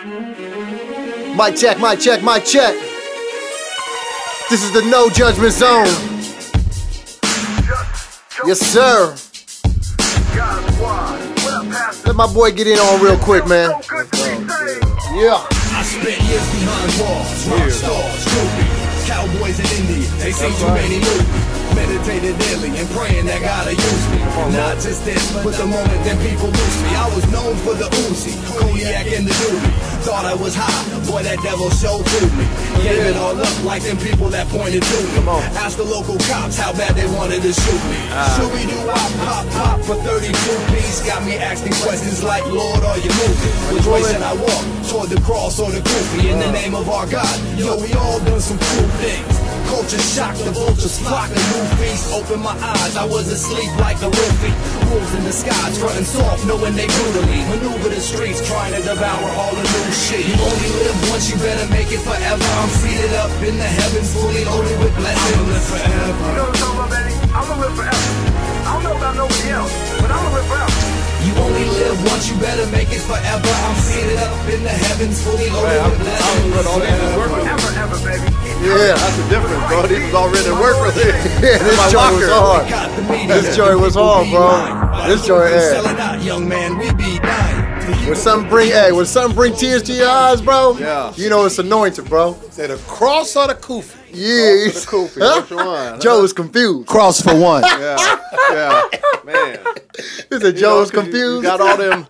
Mic check, mic check, mic check. This is the no judgment zone. Yes, sir. Let my boy get in on real quick, man. Yeah. I spent years behind bars, rock stars, groupies, cowboys and Indians. They seen too many movies. Meditated daily and praying that God will use me. Not just this, but the moment that people lose me. I was known for the Uzi, cognac and the doobie. Thought I was high, boy that devil show fooled me. Gave it all up like them people that pointed to me. Ask the local cops how bad they wanted to shoot me. Shooby doo wop, pop pop for 32 piece. Got me asking questions like, Lord, are you moving? Which way should I walk? Toward the cross or the kufi? In the name of our God, yo, we all done some cool things. Culture shock, the vultures flock, the new feast. Open my eyes, I was asleep like a roofie. Wolves in the skies, frontin' soft, knowing they brutally maneuver the streets, trying to devour all the new shit. You only live once, you better make it forever. I'm seated up in the heavens, fully loaded with blessings. I'ma live forever. You know what I'm talking about, Benny? I'm gonna live forever. I don't know about nobody else, but I'm gonna live forever. You only live once, you better make it forever. I'm seated up in the heavens, fully loaded with blessings. Ever, ever, baby. Yeah. That's the difference, bro. These was already in work for this. Yeah, this joint was hard. Got the media. This joint was hard, bro. This joint, Why yeah. Selling out, young man, we be dying. When something bring, hey, when something bring tears to your eyes, bro, Yeah. you know it's anointed, bro. Say the cross or the kufi? Yeah. the kufi, which one? Joe is confused. Cross for one. Yeah, yeah, man. He said You know, Joe is 'cause you- confused. You got all them.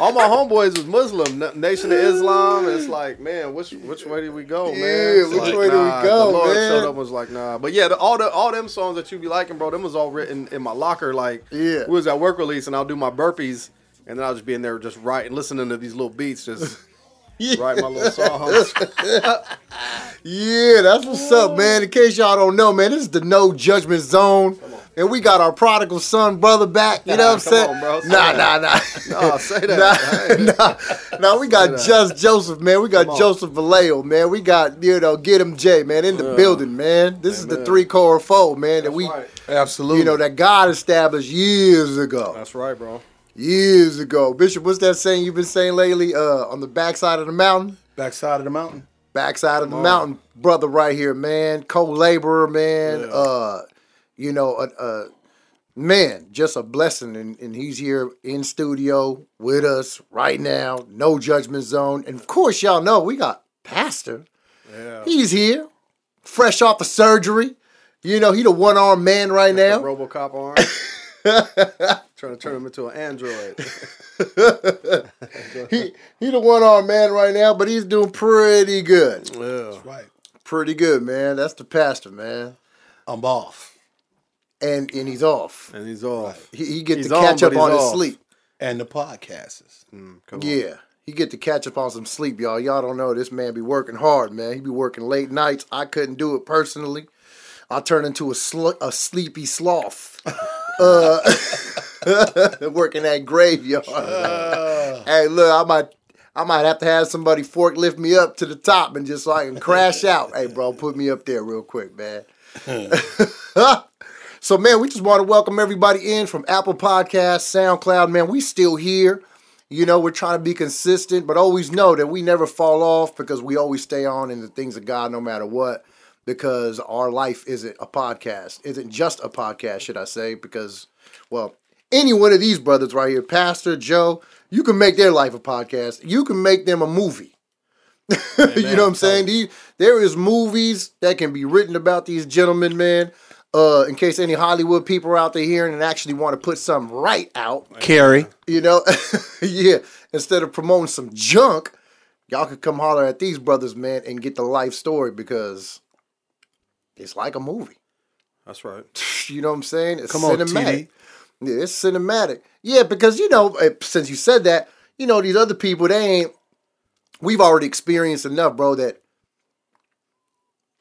All my homeboys was Muslim, Nation of Islam. It's like, man, which which way did we go, man? Yeah, It's which like, way do we nah, go, the Lord man? showed up and was like, nah. But yeah, the, all the all them songs that you be liking, bro, them was all written in my locker. Like, Yeah. we was at work release, and I'll do my burpees, and then I'll just be in there just writing, listening to these little beats, just write my little songs. Yeah, that's what's up, man. In case y'all don't know, man, this is the no judgment zone. And we got our prodigal son brother back. You know what I'm Come saying? on, bro. Say Nah, that. nah, nah. Nah, say that. nah, nah, nah, we got just Joseph, man. We got Joseph Vallejo, man. We got, you know, get him J, man, in the building, man. This is the three core foe, man, that we, right. Absolutely. you know, that God established years ago. That's right, bro. Years ago. Bishop, what's that saying you've been saying lately? Uh, on the backside of the mountain? backside of the mountain. backside of the mountain brother right here, man. Co-laborer, man. Uh, you know, uh, uh, man, just a blessing, and, and he's here in studio with us right now. No judgment zone, and of course, y'all know we got Pastor. Yeah. He's here, fresh off the surgery. You know, he the one armed man right The now. RoboCop arm. Trying to turn him into an android. he he the one armed man right now, but he's doing pretty good. Yeah. Right. Pretty good, man. That's the pastor, man. I'm off. And and he's off. And he's off. He, he get He's to catch but up on his off. sleep. And the podcasters. Mm, come on. Yeah. He get to catch up on some sleep, y'all. Y'all don't know this man be working hard, man. He be working late nights. I couldn't do it personally. I turn into a sl- a sleepy sloth. uh, working that graveyard. hey, look, I might I might have to have somebody forklift me up to the top and just so I can crash out. Hey, bro, put me up there real quick, man. So, man, we just want to welcome everybody in from Apple Podcasts, SoundCloud. Man, we still here. You know, we're trying to be consistent, but always know that we never fall off because we always stay on in the things of God no matter what. Because our life isn't a podcast, isn't just a podcast, should I say? Because, well, any one of these brothers right here, Pastor Joe, you can make their life a podcast. You can make them a movie. you know what I'm saying? These, there is movies that can be written about these gentlemen, man. Uh, in case any Hollywood people are out there hearing and actually want to put something right out, Carrie. you know, yeah. Instead of promoting some junk, y'all could come holler at these brothers, man, and get the life story because it's like a movie. That's right. You know what I'm saying? It's Come on, cinematic. TD. Yeah, it's cinematic. Yeah, because you know, eh, since you said that, you know, these other people, they ain't. We've already experienced enough, bro. That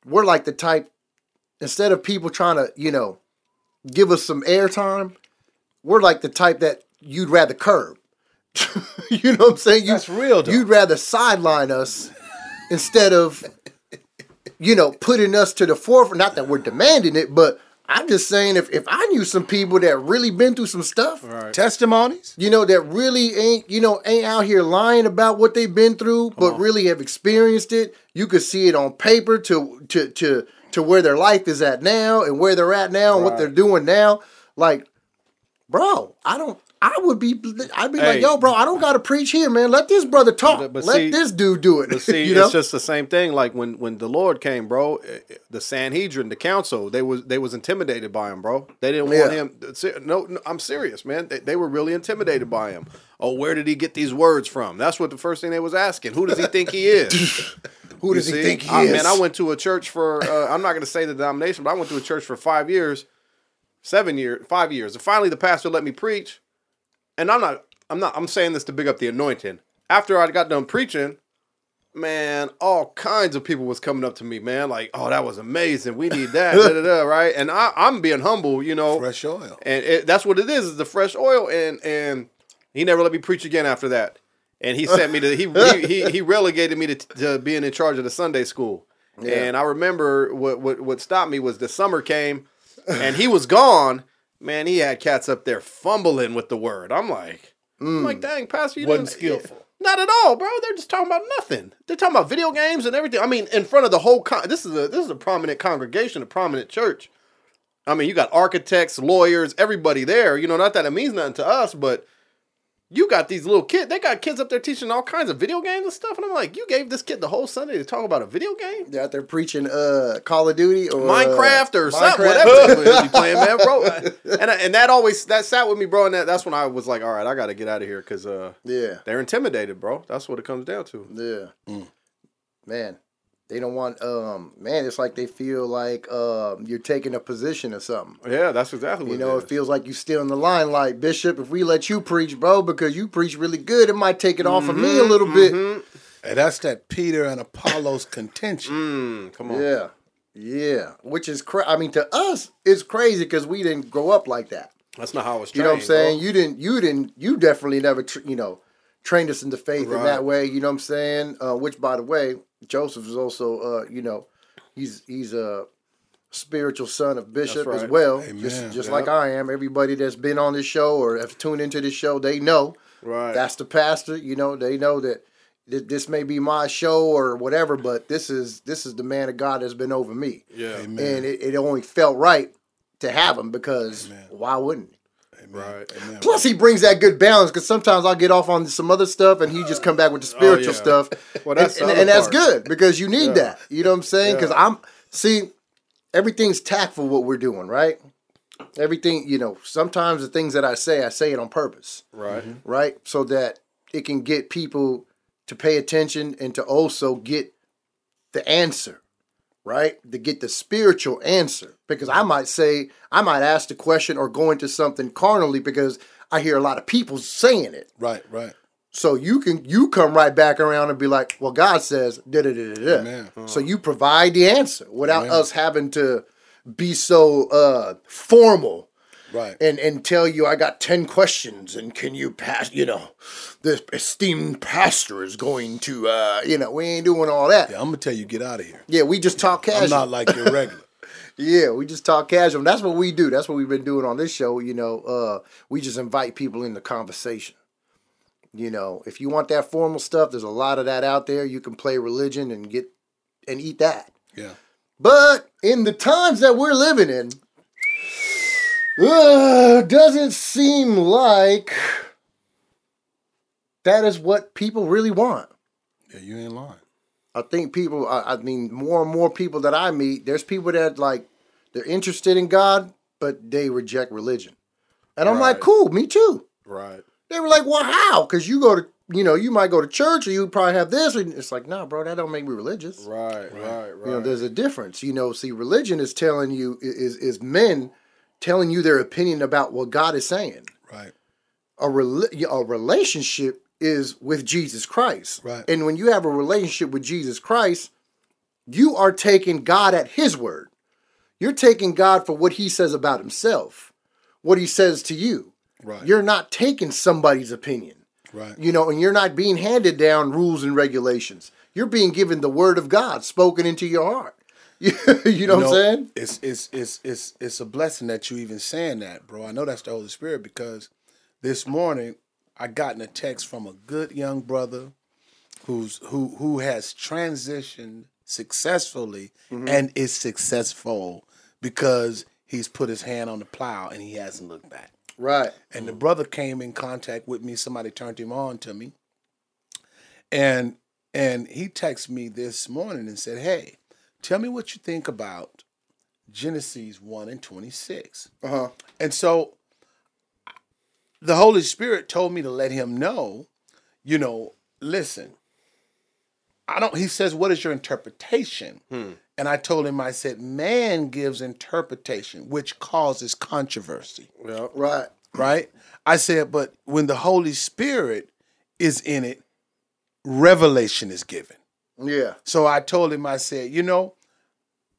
we're like the type. Instead of people trying to, you know, give us some airtime, we're like the type that you'd rather curb. you know what I'm saying? You, That's real, though. You'd rather sideline us instead of, you know, putting us to the forefront. Not that we're demanding it, but I'm just saying if if I knew some people that really been through some stuff, Right. Testimonies? you know, that really ain't, you know, ain't out here lying about what they've been through, but really have experienced it. You could see it on paper to to to to where their life is at now and where they're at now and what they're doing now. Like, bro, I don't I would be I'd be like, yo, bro, I don't gotta preach here, man. Let this brother talk. But- but Let see- this dude do it. But see, you know? it's just the same thing. Like when when the Lord came, bro, eh, eh, the Sanhedrin, the council, they was they was intimidated by him, bro. They didn't want Yeah. him. No, no, I'm serious, man. They, they were really intimidated by him. Oh, where did he get these words from? That's what the first thing they was asking. Who does he think he is? Who does You he see? think he I- is? Man, I went to a church for. Uh, I'm not going to say the denomination, but I went to a church for five years, seven years, five years, and finally the pastor let me preach. And I'm not. I'm not. I'm saying this to big up the anointing. After I got done preaching, man, all kinds of people was coming up to me, man, like, "Oh, that was amazing. We need that." da, da, da, right? And I, I'm being humble, you know. Fresh oil. And it, that's what it is, is the fresh oil. And and he never let me preach again after that. And he sent me to he he, he, he relegated me to, to being in charge of the Sunday school. And I remember what, what what stopped me was the summer came, and he was gone. Man, he had cats up there fumbling with the word. I'm like, I'm like, hmm. dang, pastor, you Wasn't didn't skillful. Not at all, bro. They're just talking about nothing. They're talking about video games and everything. I mean, in front of the whole con- this is a this is a prominent congregation, a prominent church. I mean, you got architects, lawyers, everybody there. You know, not that it means nothing to us, but you got these little kids. They got kids up there teaching all kinds of video games and stuff. And I'm like, you gave this kid the whole Sunday to talk about a video game, They're out there preaching uh Call of Duty or Minecraft or uh, something, Minecraft. whatever be playing, man, bro. And and that always that sat with me, bro. And that, that's when I was like, all right, I got to get out of here because uh, Yeah. they're intimidated, bro. That's what it comes down to. Yeah. Mm. Man, they don't want um man, it's like they feel like um you're taking a position or something. Yeah, that's exactly what You know, it it is. feels like you're still in the limelight, Bishop. If we let you preach, bro, because you preach really good, it might take it off of me a Mm-hmm, little bit. And that's that Peter and Apollos contention. Mm, come on. Yeah. Yeah. Which is cra- I mean, to us, it's crazy because we didn't grow up like that. That's not how it's You trained. know what I'm saying? bro. You didn't. You didn't. You definitely never. Tr- you know, trained us in the faith in that way. You know what I'm saying? Uh, which, by the way, Joseph is also. Uh, you know, he's he's a spiritual son of Bishop as well. Amen. Just just Yep. like I am. Everybody that's been on this show or have tuned into this show, they know Right. that's the pastor. You know, they know that. This may be my show or whatever, but this is this is the man of God that's been over me, yeah. Amen. and it, it only felt right to have him because Amen. why wouldn't? He? Right. Amen. Plus, he brings that good balance because sometimes I'll get off on some other stuff and he just come back with the spiritual yeah. stuff. Well, that's and, and, and that's good because you need that. You know what I'm saying? Because Yeah. I'm see everything's tactful what we're doing, right? Everything, you know, sometimes the things that I say, I say it on purpose, Right. Mm-hmm. right? So that it can get people to pay attention and to also get the answer, right? To get the spiritual answer. Because I might say, I might ask the question or go into something carnally because I hear a lot of people saying it. Right, right. So you can you come right back around and be like, well, God says da da da da da. So you provide the answer without Amen. us having to be so uh formal Right. and and tell you I got ten questions and can you pass? You know, the esteemed pastor is going to uh you know we ain't doing all that. yeah, I'm gonna tell you, get out of here. Yeah, we just talk casual. I'm not like your regular. Yeah, we just talk casual. And that's what we do. That's what we've been doing on this show. You know, uh, we just invite people into conversation. You know, if you want that formal stuff, there's a lot of that out there. You can play religion and get and eat that. Yeah. But in the times that we're living in, uh, doesn't seem like that is what people really want. Yeah, you ain't lying. I think people, I, I mean, more and more people that I meet, there's people that like, they're interested in God, but they reject religion. And I'm like, cool, me too. Right. They were like, well, how? Because you go to, you know, you might go to church or you probably have this. And it's like, nah, bro, that don't make me religious. Right. Right. Right. You know, there's a difference. You know, see, religion is telling you, is, is men telling you their opinion about what God is saying. Right. A, rela- a relationship is with Jesus Christ. Right. And when you have a relationship with Jesus Christ, you are taking God at his word. You're taking God for what he says about himself, what he says to you. Right. You're not taking somebody's opinion, right. you know, and you're not being handed down rules and regulations. You're being given the word of God spoken into your heart. you know, what I'm saying? It's it's it's it's it's a blessing that you even saying that, bro. I know that's the Holy Spirit because this morning I gotten a text from a good young brother who's who who has transitioned successfully Mm-hmm. and is successful because he's put his hand on the plow and he hasn't looked back. Right. And the brother came in contact with me. Somebody turned him on to me. And and he texted me this morning and said, Hey, tell me what you think about Genesis 1 and 26. Uh huh. And so the Holy Spirit told me to let him know, you know, listen, I don't, he says, what is your interpretation? And I told him, I said, man gives interpretation, which causes controversy Yeah. Right. right? I said, but when the Holy Spirit is in it, revelation is given. Yeah. So I told him, I said, you know,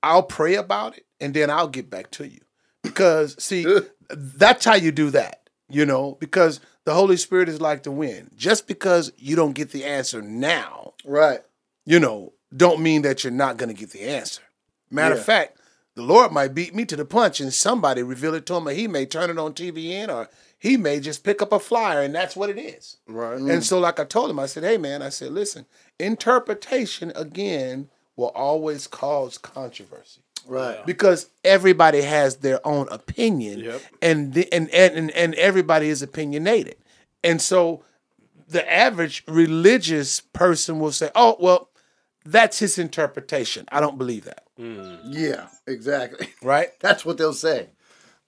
I'll pray about it and then I'll get back to you. Because, see, that's how you do that, you know, because the Holy Spirit is like the wind. Just because you don't get the answer now, Right. you know, don't mean that you're not going to get the answer. Matter Yeah. of fact, the Lord might beat me to the punch and somebody reveal it to him, or he may turn it on TBN, or he may just pick up a flyer, and that's what it is. Right. And so, like I told him, I said, hey, man, I said, listen, interpretation, again, will always cause controversy Right. because everybody has their own opinion Yep. and, the, and, and and everybody is opinionated and so the average religious person will say oh well that's his interpretation i don't believe that hmm. Yeah. Exactly. right That's what they'll say.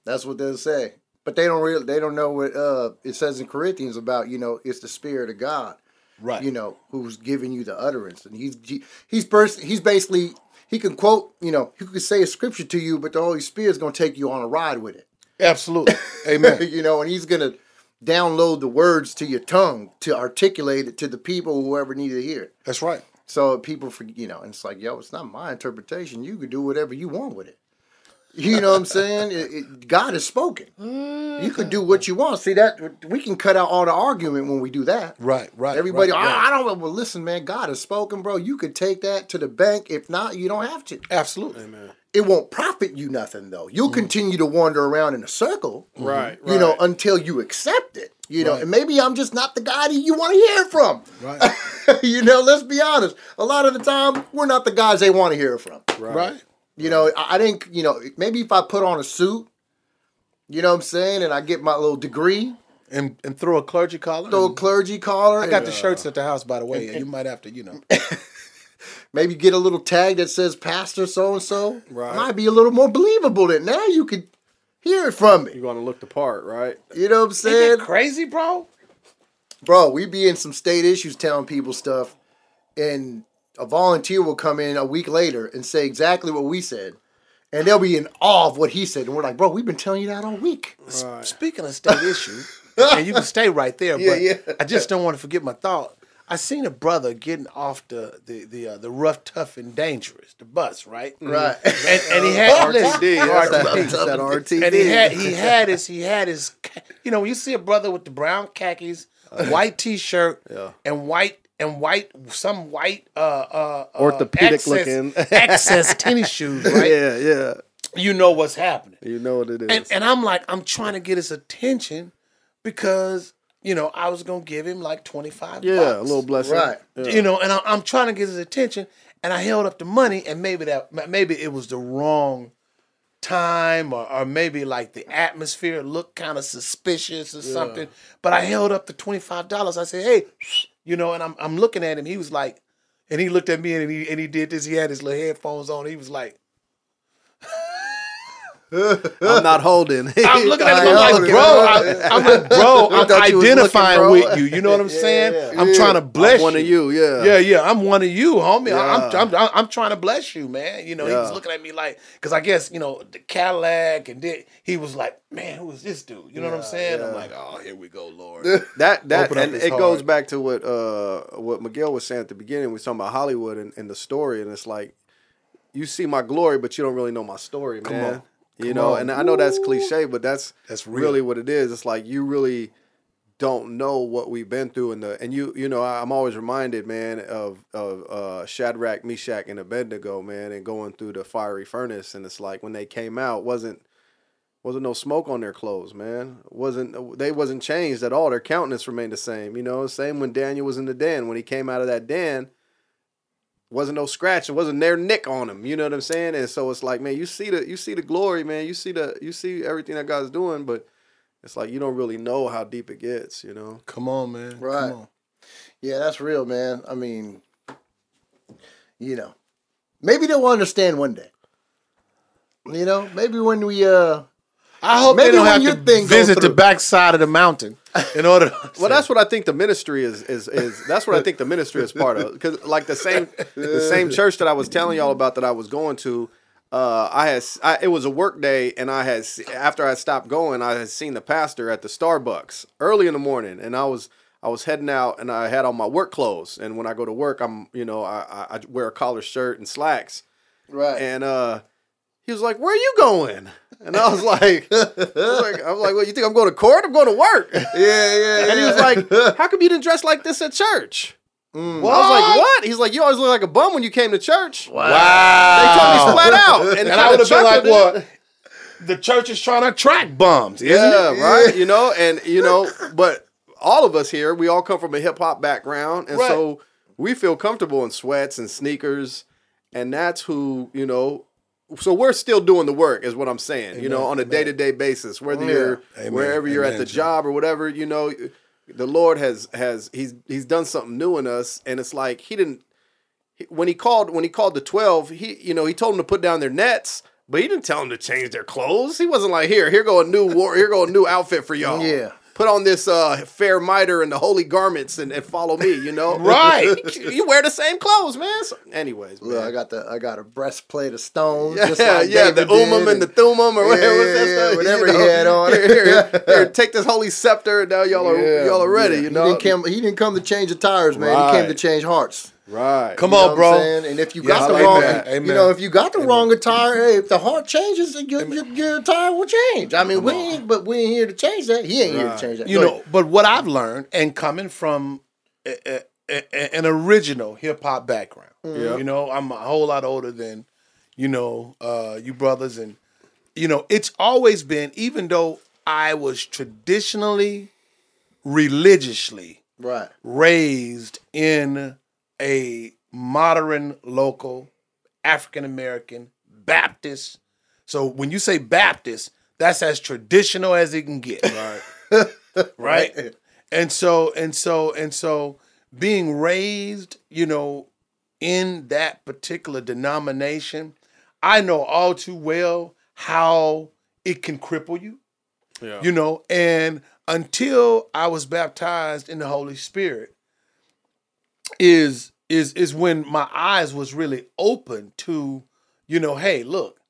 That's what they'll say. But they don't really. They don't know what uh, it says in Corinthians about. You know, it's the Spirit of God. right You know, who's giving you the utterance, and he's he- he's person. He's basically he can quote. You know, he could say a scripture to you, but the Holy Spirit's gonna take you on a ride with it. absolutely amen you know, and he's gonna download the words to your tongue to articulate it to the people whoever need to hear it. that's right So people for you know, and it's like, yo, it's not my interpretation. You could do whatever you want with it. You know what I'm saying? It, it, God has spoken. You could do what you want. See that we can cut out all the argument when we do that. right right Everybody, right, "I- right. I, don't know. Well, listen, man, God has spoken, bro. You could take that to the bank. If not, you don't have to. absolutely It won't profit you nothing though. You'll mm. continue to wander around in a circle, mm-hmm. Right. you know, until you accept it. You know, Right. and maybe I'm just not the guy that you want to hear from. right you know, let's be honest. A lot of the time, we're not the guys they want to hear it from. right You know, I, I think, you know, maybe if I put on a suit, you know what I'm saying, and I get my little degree, and and throw a clergy collar throw a clergy collar, i got and the shirts at the house by the way you might have to you know maybe get a little tag that says Pastor so and so. Right. Might be a little more believable than now you could hear it from me. You're gonna look the part, right? You know what I'm Ain't saying? that crazy bro Bro, we be in some state issues telling people stuff, and a volunteer will come in a week later and say exactly what we said. And they'll be in awe of what he said. And we're like, bro, we've been telling you that all week. Right. Speaking of state issue, and you can stay right there, Yeah, but yeah. I just don't want to forget my thought. I seen a brother getting off the the the, uh, the rough, tough, and dangerous, the bus, right? Right. And, and he had listen, RTD, that's that, RTD. that's that RTD. and he had he had his he had his you know when you see a brother with the brown khakis, a white t-shirt, Yeah. and white and white some white uh uh uh, Orthopedic access, looking. access tennis shoes, right? Yeah, yeah. You know what's happening. You know what it is. And and I'm like, I'm trying to get his attention because you know I was gonna give him like twenty five. yeah, a little blessing. Right. Yeah. You know, and I, I'm trying to get his attention, and I held up the money, and maybe that maybe it was the wrong time, or, or maybe like the atmosphere looked kind of suspicious or something. But I held up the twenty five dollars. I said, hey, you know, and I'm I'm looking at him. He was like, and he looked at me, and he and he did this. He had his little headphones on. He was like. I'm not holding. I'm looking at him. I I'm like, bro. yeah. I, am like, bro. I'm thought you was identifying looking, bro. with you. You know what I'm saying? yeah. I'm trying to bless I'm one of you, yeah. Yeah, yeah. I'm one of you, homie. I'm, I'm, I'm, I'm trying to bless you, man. You know, he was looking at me like, because I guess you know the Cadillac, and then he was like, man, who is this dude? You know what I'm saying? I'm like, oh, here we go, Lord. That that Open and his it goes back to what uh what Miguel was saying at the beginning. We was talking about Hollywood and, and the story, and it's like you see my glory, but you don't really know my story, man. You Come know, on. and I know that's cliche, but that's That's real. really what it is. It's like you really don't know what we've been through and the and you you know I'm always reminded man of of uh, Shadrach, Meshach, and Abednego man and going through the fiery furnace and it's like when they came out wasn't wasn't no smoke on their clothes man wasn't they wasn't changed at all their countenance remained the same you know same when Daniel was in the den when he came out of that den wasn't no scratch it wasn't their nick on him you know what I'm saying and so it's like man you see the you see the glory man you see the you see everything that God's doing but it's like you don't really know how deep it gets, you know. Come on, man. Right. Come on. Yeah, that's real, man. I mean, you know, maybe they'll understand one day. You know, maybe when we uh I hope Maybe they don't when have your to thing go visit the through. backside of the mountain in order. To Well, that's what I think the ministry is is is that's what I think the ministry is part of because like the same the same church that I was telling y'all about that I was going to. Uh, I had I, it was a work day, and I had after I stopped going, I had seen the pastor at the Starbucks early in the morning, and I was I was heading out, and I had on my work clothes, and when I go to work, I'm you know I I, I wear a collar shirt and slacks, right. and uh, he was like, "Where are you going?" And I was like, I was like, I was like, "Well, you think I'm going to court? I'm going to work." yeah, yeah. And he was like, "How come you didn't dress like this at church?" Mm. Well, I was like, "What?" He's like, "You always look like a bum when you came to church." wow. They told me flat out, and, And I would have been like, chuckled it. "What? The church is trying to attract bums, isn't Yeah, it?" right. You know, and you know, but all of us here, we all come from a hip hop background, and Right. so we feel comfortable in sweats and sneakers, and that's who you know. So we're still doing the work, is what I'm saying. you know, on a day to day basis, whether you're Amen. wherever you're at the gym. job or whatever, you know, the Lord has has he's he's done something new in us, and it's like he didn't when he called when he called the twelve, he you know he told them to put down their nets. But he didn't tell them to change their clothes. He wasn't like, "Here, here go a new war, here go a new outfit for y'all." Yeah. Put on this uh, fair mitre and the holy garments and, and follow me. You know, Right. you wear the same clothes, man. So, anyways, Look, I got the I got a breastplate of stone. Yeah, just like yeah, the David umum did, and the Thummim or whatever, Yeah, what's yeah, stuff? whatever You he had on. Here, here, here, take this holy scepter, and now y'all are Yeah, y'all are ready. yeah. You know, he didn't, come, he didn't come to change the tires, man. He came to change hearts. Right? Come You know on, what bro. And if you Yes, got the amen, wrong, amen. you know, if you got the wrong attire, hey, if the heart changes, your, your, your tire will change. I mean, we ain't, but we ain't here to change that. He ain't here to change that. You Go know, ahead. but what I've learned, and coming from a, a, a, an original hip hop background, Yeah. you know, I'm a whole lot older than, you know, uh, you brothers, and you know, it's always been, even though I was traditionally, religiously right, raised in a modern local African American Baptist. So when you say Baptist, that's as traditional as it can get. Right. right. And so and so and so being raised, you know, in that particular denomination, I know all too well how it can cripple you Yeah. you know and until i was baptized in the holy spirit is is is when my eyes was really open to you know hey look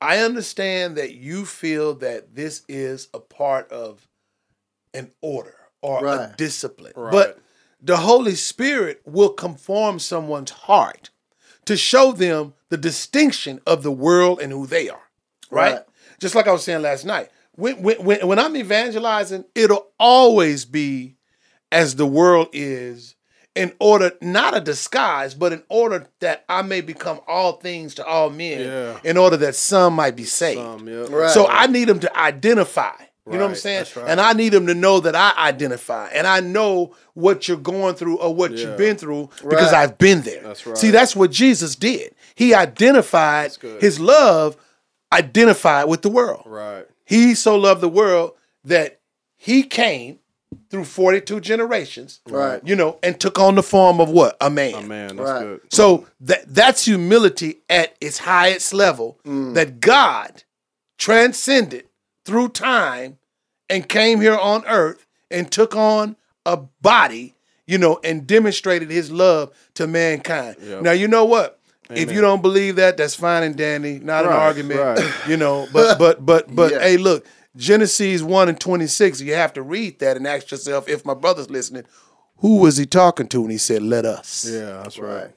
i understand that you feel that this is a part of an order or a discipline Right. but the holy spirit will conform someone's heart to show them the distinction of the world and who they are right, Right. just like i was saying last night when, when, when, when i'm evangelizing it'll always be as the world is in order not a disguise but in order that i may become all things to all men Yeah. in order that some might be saved yeah. Right. so I need them to identify. You know what I'm saying? right. And I need them to know that I identify and I know what you're going through or what Yeah. you've been through because Right. I've been there. That's right. See, that's what Jesus did. He identified his love, identified with the world. Right. He so loved the world that he came through 42 generations, Right. you know, and took on the form of what? A man. Oh man, that's Right. good. So that that's humility at its highest level mm. that God transcended through time and came here on earth and took on a body, you know, and demonstrated his love to mankind. Yep. Now you know what? If you don't believe that, that's fine and dandy. Not an argument. right. You know, but but but but Yeah. hey, look, Genesis 1 and 26, you have to read that and ask yourself, if my brother's listening, who was he talking to when he said, let us? Yeah, that's right. right.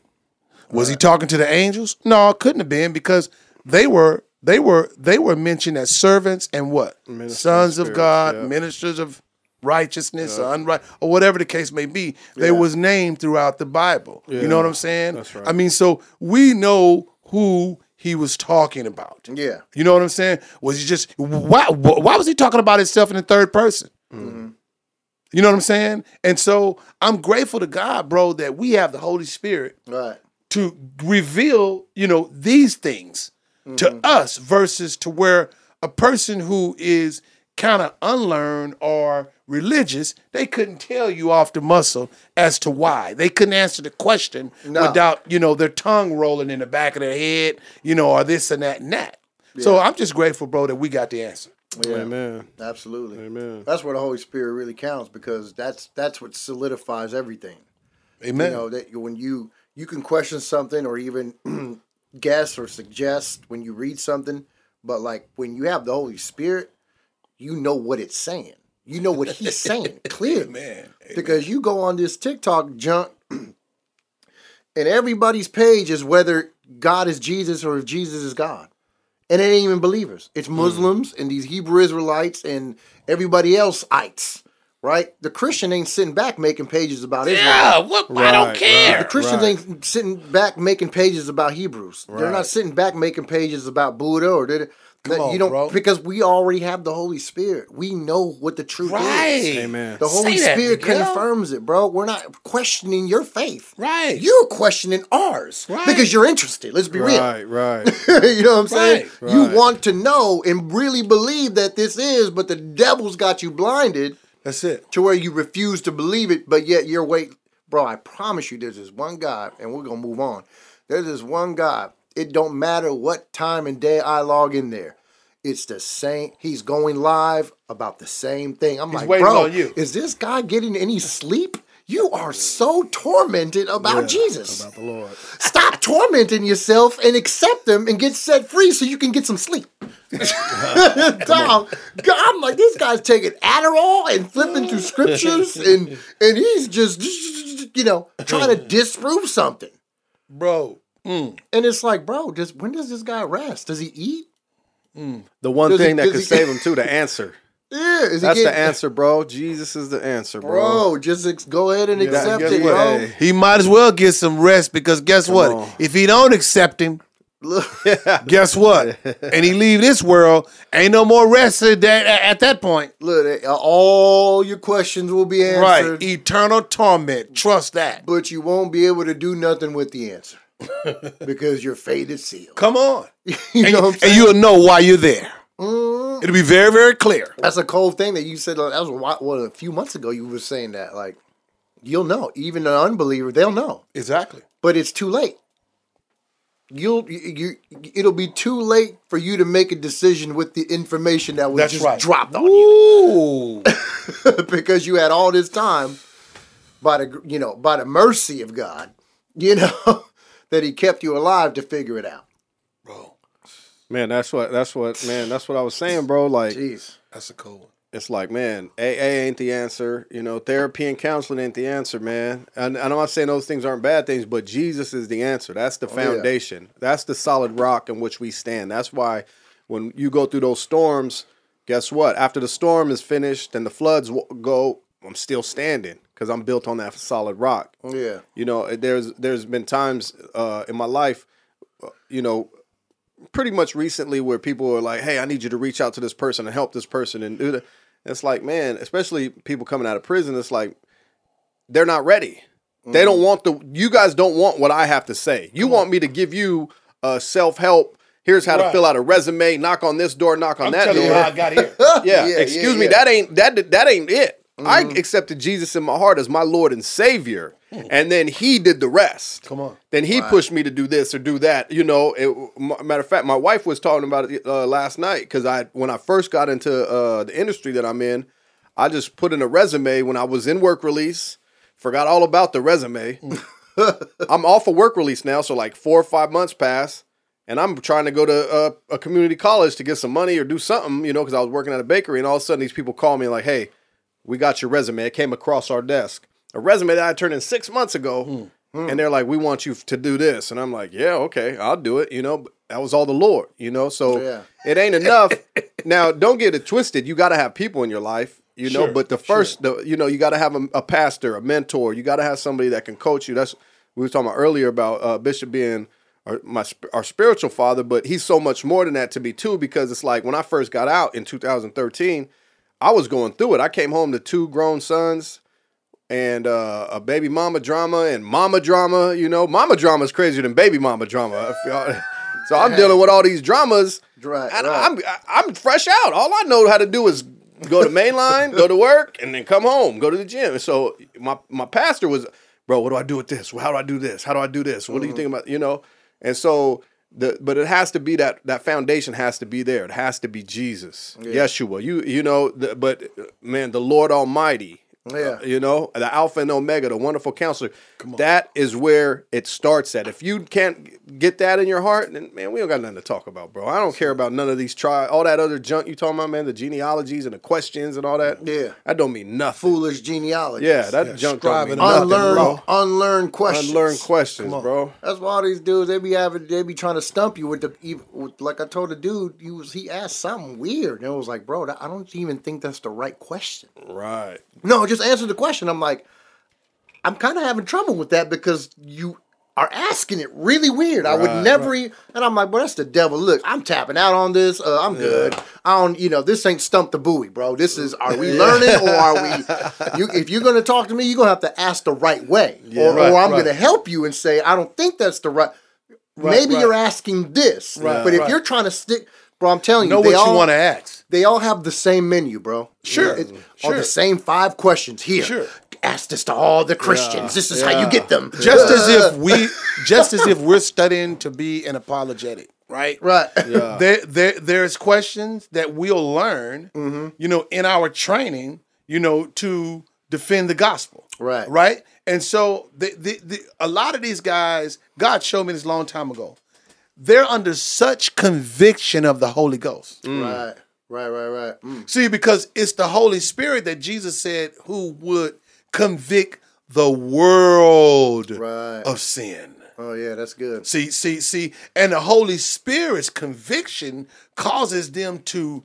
Was he talking to the angels? No, it couldn't have been because they were they were they were mentioned as servants and what? Ministers Sons of God, yeah. ministers of righteousness or unright or whatever the case may be. They was named throughout the Bible. You know what I'm saying? That's right. I mean, so we know who he was talking about. Yeah. You know what I'm saying? Was he just why? Why was he talking about himself in the third person? Mm-hmm. You know what I'm saying? And so I'm grateful to God, bro, that we have the Holy Spirit Right. to reveal, you know, these things to mm-hmm. us versus to where a person who is kind of unlearned or religious, they couldn't tell you off the muscle as to why. They couldn't answer the question No. without, you know, their tongue rolling in the back of their head, you know, or this and that and that. So I'm just grateful, bro, that we got the answer. Yeah. Amen. Absolutely. Amen. That's where the Holy Spirit really counts because that's that's what solidifies everything. Amen. You know that you- when you you can question something or even guess or suggest when you read something, but like when you have the Holy Spirit, you know what it's saying. You know what he's saying clearly. Man. Because you go on this TikTok junk, and everybody's page is whether God is Jesus or if Jesus is God. And it ain't even believers. It's hmm. Muslims and these Hebrew Israelites and everybody else ites, right? The Christian ain't sitting back making pages about Israel. Yeah, what I don't Right, care. The Christians Right. ain't sitting back making pages about Hebrews. They're not sitting back making pages about Buddha or they Come on, you don't bro. because we already have the Holy Spirit. We know what the truth Right. is. Amen. The Holy Say that, Spirit Miguel. confirms it, bro. We're not questioning your faith. Right. You're questioning ours Right. because you're interested. Let's be Right, right. real. you know what I'm saying? Right. You Right. want to know and really believe that this is, but the devil's got you blinded That's it. to where you refuse to believe it, but yet you're wait, bro. I promise you, there's this one God, and we're gonna move on. There's this one God. It don't matter what time and day I log in there. It's the same. He's going live about the same thing. I'm like, bro, on you. is this guy getting any sleep? You are so tormented about Jesus. About the Lord. Stop tormenting yourself and accept them and get set free so you can get some sleep. Dog, I'm like, this guy's taking Adderall and flipping through scriptures and and he's just you know trying to mm. disprove something. Bro. Mm. And it's like, bro, just when does this guy rest? Does he eat? The one Does he- thing that could he- save him too, the answer. Yeah, is he That's the answer, bro. Jesus is the answer, bro. Bro, just ex- go ahead and accept it, what? bro. Hey. He might as well get some rest because guess what? on. If he don't accept him, Look, guess what? and he leave this world, ain't no more rest at that, at that point. look, uh, all your questions will be answered, Right. Eternal torment. Trust that. but you won't be able to do nothing with the answer because your fate is sealed. Come on. You And, know what I'm and you'll know why you're there. Mm-hmm. It'll be very, very clear. That's a cold thing that you said. Like, that was what, a few months ago. You were saying that, like, you'll know. Even an unbeliever, they'll know. Exactly. But it's too late. You'll you, you it'll be too late for you to make a decision with the information that was That's just right. dropped on you Ooh. because you had all this time by the you know by the mercy of God, you know that He kept you alive to figure it out. Man, that's what that's what man, that's what I was saying, bro. Like Jeez, that's a cold one. it's like, man, AA ain't the answer. You know, therapy and counseling ain't the answer, man. And, and I'm not saying those things aren't bad things, but Jesus is the answer. That's the yeah. foundation. That's the solid rock in which we stand. That's why when you go through those storms, guess what? After the storm is finished and the floods go, I'm still standing because I'm built on that solid rock. yeah, You know, there's there's been times uh, in my life, uh, you know, pretty much recently where people are like, "Hey, I need you to reach out to this person and help this person and do that." It's like, man, especially people coming out of prison. It's like they're not ready. They don't want the. You guys don't want what I have to say. You want me to give you uh, self help. Here's how to fill out a resume. Knock on this door. Knock on I'm that door I got here. yeah, Yeah, excuse yeah, me, that ain't that that ain't it. I Mm-hmm. accepted Jesus in my heart as my Lord and Savior, and then He did the rest. Come on. Then He pushed me to do this or do that. You know, it, matter of fact, my wife was talking about it uh, last night because I when I first got into uh, the industry that I'm in, I just put in a resume when I was in work release. Forgot all about the resume. I'm off of work release now, so like four or five months pass, and I'm trying to go to uh, a community college to get some money or do something, you know, because I was working at a bakery, and all of a sudden these people call me like, "Hey, we got your resume. It came across our desk, a resume that I turned in six months ago." And they're like, "We want you to do this," and I'm like, "Yeah, okay, I'll do it." You know, but that was all the Lord, you know. So Yeah. it ain't enough. now, don't get it twisted. You got to have people in your life. you know. Sure, But the first, the you know, you got to have a, a pastor, a mentor. You got to have somebody that can coach you. That's we were talking about earlier about uh, Bishop being our, my our spiritual father, but he's so much more than that to me too. Because it's like when I first got out in 2013, I was going through it. I came home to two grown sons and uh, a baby mama drama and mama drama. You know, mama drama is crazier than baby mama drama. So I'm dealing with all these dramas. Right, and right. I'm I'm fresh out. All I know how to do is go to mainline, go to work, and then come home, go to the gym. So my my pastor was, bro, what do I do with this? How do I do this? How do I do this? What do you think about you know? And so the but it has to be that that foundation has to be there. It has to be Jesus, Yeshua. You you know, the, but man, the Lord Almighty. Yeah. uh, you know, the Alpha and Omega, the wonderful counselor. That is where it starts at. If you can't get that in your heart, then man, we don't got nothing to talk about, bro. I don't care about none of these try all that other junk you talking about, man. The genealogies and the questions and all that. Yeah. that don't mean nothing. Foolish genealogy. Yeah, that junk don't mean nothing, unlearn bro. unlearn questions. Unlearn questions, bro. That's why all these dudes they be having they be trying to stump you with the with, like I told the dude he was he asked something weird and it was like bro that, I don't even think that's the right question. Right. No, just answer the question. I'm like I'm kind of having trouble with that because you are asking it really weird. I would Right, never e and I'm like, well, that's the devil. Look, I'm tapping out on this. Uh, I'm good. I don't, you know, this ain't stump the buoy, bro. This is, are we learning or are we? You, if you're gonna talk to me, you're gonna have to ask the right way, or, right, or I'm right. gonna help you and say, I don't think that's the right. Maybe right. you're asking this, Right, but if you're trying to stick, bro, I'm telling you, Know what all, you want to ask. they all have the same menu, bro. Sure, It- sure. Or the same five questions here. Sure. Ask this to all the Christians. this is how you get them. Just as if we, just as if we're studying to be an apologetic, right? Right. Yeah. There, there, there's questions that we'll learn, Mm-hmm. you know, in our training, you know, to defend the gospel. Right. Right. And so the, the, the, a lot of these guys, God showed me this long time ago. They're under such conviction of the Holy Ghost. Right. Right. Right. Right. Mm. See, because it's the Holy Spirit that Jesus said who would convict the world Right. of sin. Oh yeah, that's good. See, see, see, and the Holy Spirit's conviction causes them to,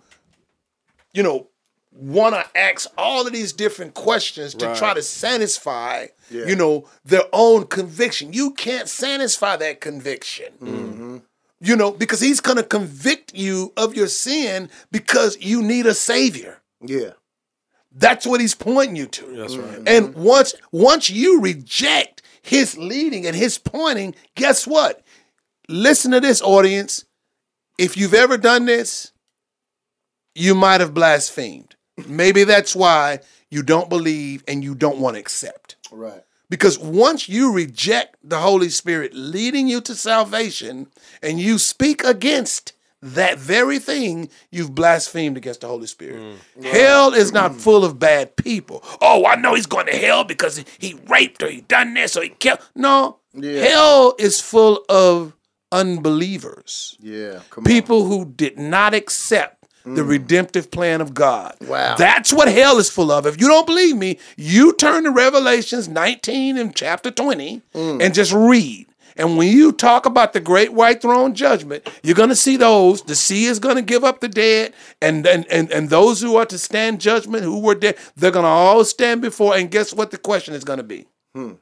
you know, want to ask all of these different questions to Right. try to satisfy, Yeah. you know, their own conviction. You can't satisfy that conviction. Mm-hmm. You know, because he's going to convict you of your sin because you need a savior. Yeah. That's what he's pointing you to. That's right. And once once you reject his leading and his pointing, guess what? Listen to this audience. If you've ever done this, you might have blasphemed. Maybe that's why you don't believe and you don't want to accept. Right. Because once you reject the Holy Spirit leading you to salvation and you speak against that very thing, you've blasphemed against the Holy Spirit. Mm. Hell is not mm. full of bad people. Oh, I know he's going to hell because he raped or he done this or he killed. No, Yeah. hell is full of unbelievers, Yeah. Come people who did not accept the mm. redemptive plan of God. Wow. That's what hell is full of. If you don't believe me, you turn to Revelations 19 and chapter 20 mm. and just read. And when you talk about the great white throne judgment, you're going to see those. The sea is going to give up the dead, and, and, and, and those who are to stand judgment, who were dead, they're going to all stand before. And guess what the question is going to be? Hmm.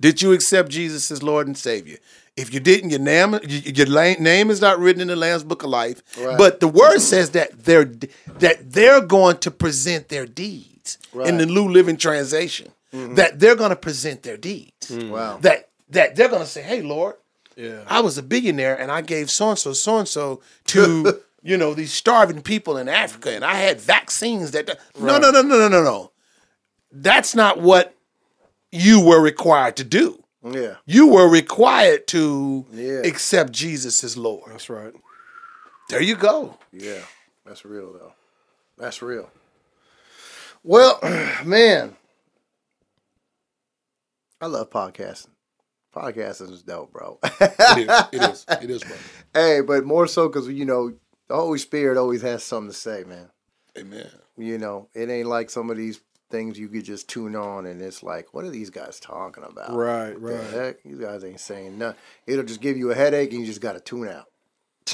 Did you accept Jesus as Lord and Savior? If you didn't, your name your name is not written in the Lamb's Book of Life. Right. But the word says that they're that they're going to present their deeds in the New Living Translation. Mm-hmm. That they're going to present their deeds. on. Wow. That that they're going to say, "Hey, Lord, Yeah. I was a billionaire and I gave so and so, so and so to you know these starving people in Africa, and I had vaccines that." No, no, no, no, no, no, no. That's not what you were required to do. Yeah. You were required to Yeah. accept Jesus as Lord. That's right. There you go. Yeah. That's real though. That's real. Well, man, I love podcasting. Podcasting is dope, bro. It is. It is. It is, bro. hey, but more so because you know the Holy Spirit always has something to say, man. Amen. You know, it ain't like some of these things you could just tune on and it's like, what are these guys talking about? Right, The right. heck? These guys ain't saying nothing. It'll just give you a headache and you just got to tune out.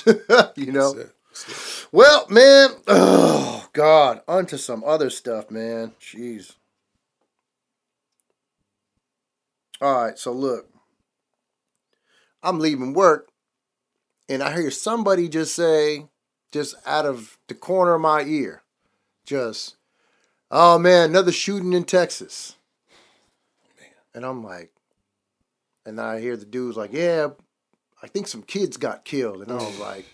you know? That's it. That's it. Well, man, oh God, onto some other stuff, man. Jeez. All right, so look, I'm leaving work, and I hear somebody just say, just out of the corner of my ear, just, "Oh man, another shooting in Texas." And I'm like, and I hear the dude's like, "Yeah, I think some kids got killed," and I was like.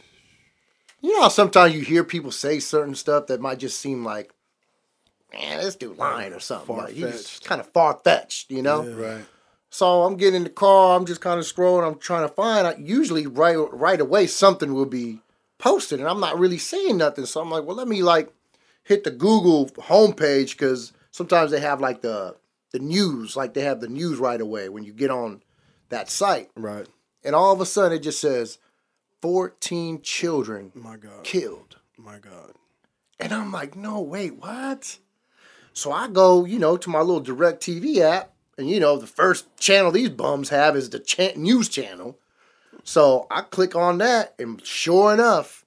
You know sometimes you hear people say certain stuff that might just seem like, man, this dude lying or something. Like he's Far-fetched. kind of far fetched, you know. Right. So I'm getting in the car. I'm just kind of scrolling. I'm trying to find. I, usually, right right away, something will be posted, and I'm not really seeing nothing. So I'm like, well, let me like hit the Google homepage because sometimes they have like the the news, like they have the news right away when you get on that site, Right. and all of a sudden it just says 14 children My God. killed. My God. And I'm like, no, wait, what? So I go, you know, to my little DirecTV app, and you know, the first channel these bums have is the cha- news channel. So I click on that, and sure enough,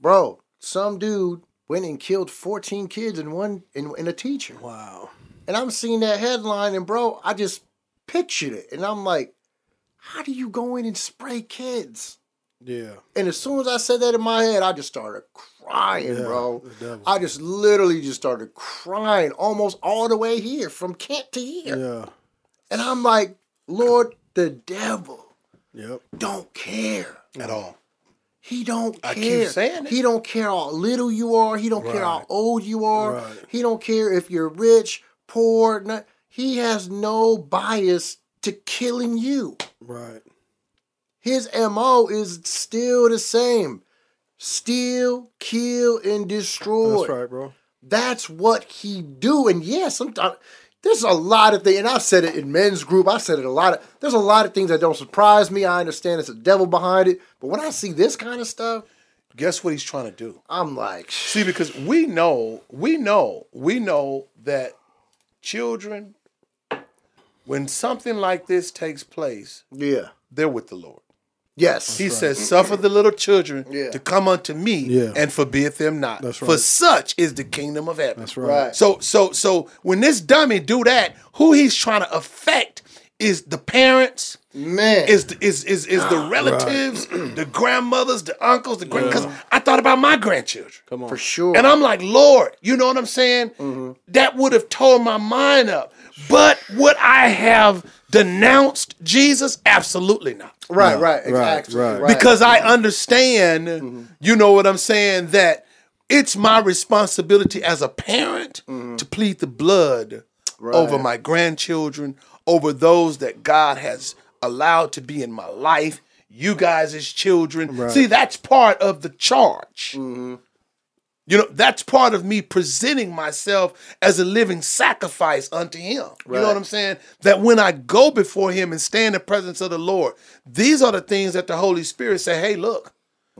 bro, some dude went and killed 14 kids and one in, in a teacher. Wow. And I'm seeing that headline, and bro, I just pictured it, and I'm like, how do you go in and spray kids? Yeah. And as soon as I said that in my head, I just started crying, Yeah, bro. I just literally just started crying almost all the way here, from Kent to here. Yeah. And I'm like, Lord, the devil Yep. don't care. At all. He don't care. I keep saying it. He don't care how little you are. He don't care how old you are. Right. He don't care if you're rich, poor. Not, he has no bias to killing you. Right. His MO is still the same. Steal, kill, and destroy. That's right, bro. That's what he do. And yeah, sometimes there's a lot of things, and I've said it in men's group, I've said it a lot of there's a lot of things that don't surprise me. I understand it's a devil behind it. But when I see this kind of stuff, Guess what he's trying to do? I'm like, See, because we know, we know, we know that children, when something like this takes place, yeah. they're with the Lord. Yes. He says, Suffer the little children Yeah. to come unto me Yeah. and forbid them not. That's For such is the kingdom of heaven. That's right. Right. So so so when this dummy do that, who he's trying to affect is the parents, Man. is the, is is is the relatives, the grandmothers, the uncles, the grand. Because I thought about my grandchildren, Come on. for sure. and I'm like, Lord, you know what I'm saying? Mm-hmm. That would have tore my mind up. But would I have denounced Jesus? Absolutely not. Right, right, right, exactly. right. Right. Because I mm-hmm. understand, mm-hmm. you know what I'm saying, that it's my responsibility as a parent mm-hmm. to plead the blood over my grandchildren, over those that God has allowed to be in my life, you guys as children. See, that's part of the charge. You know, that's part of me presenting myself as a living sacrifice unto him. You know what I'm saying? That when I go before him and stand in the presence of the Lord, these are the things that the Holy Spirit say, hey, look,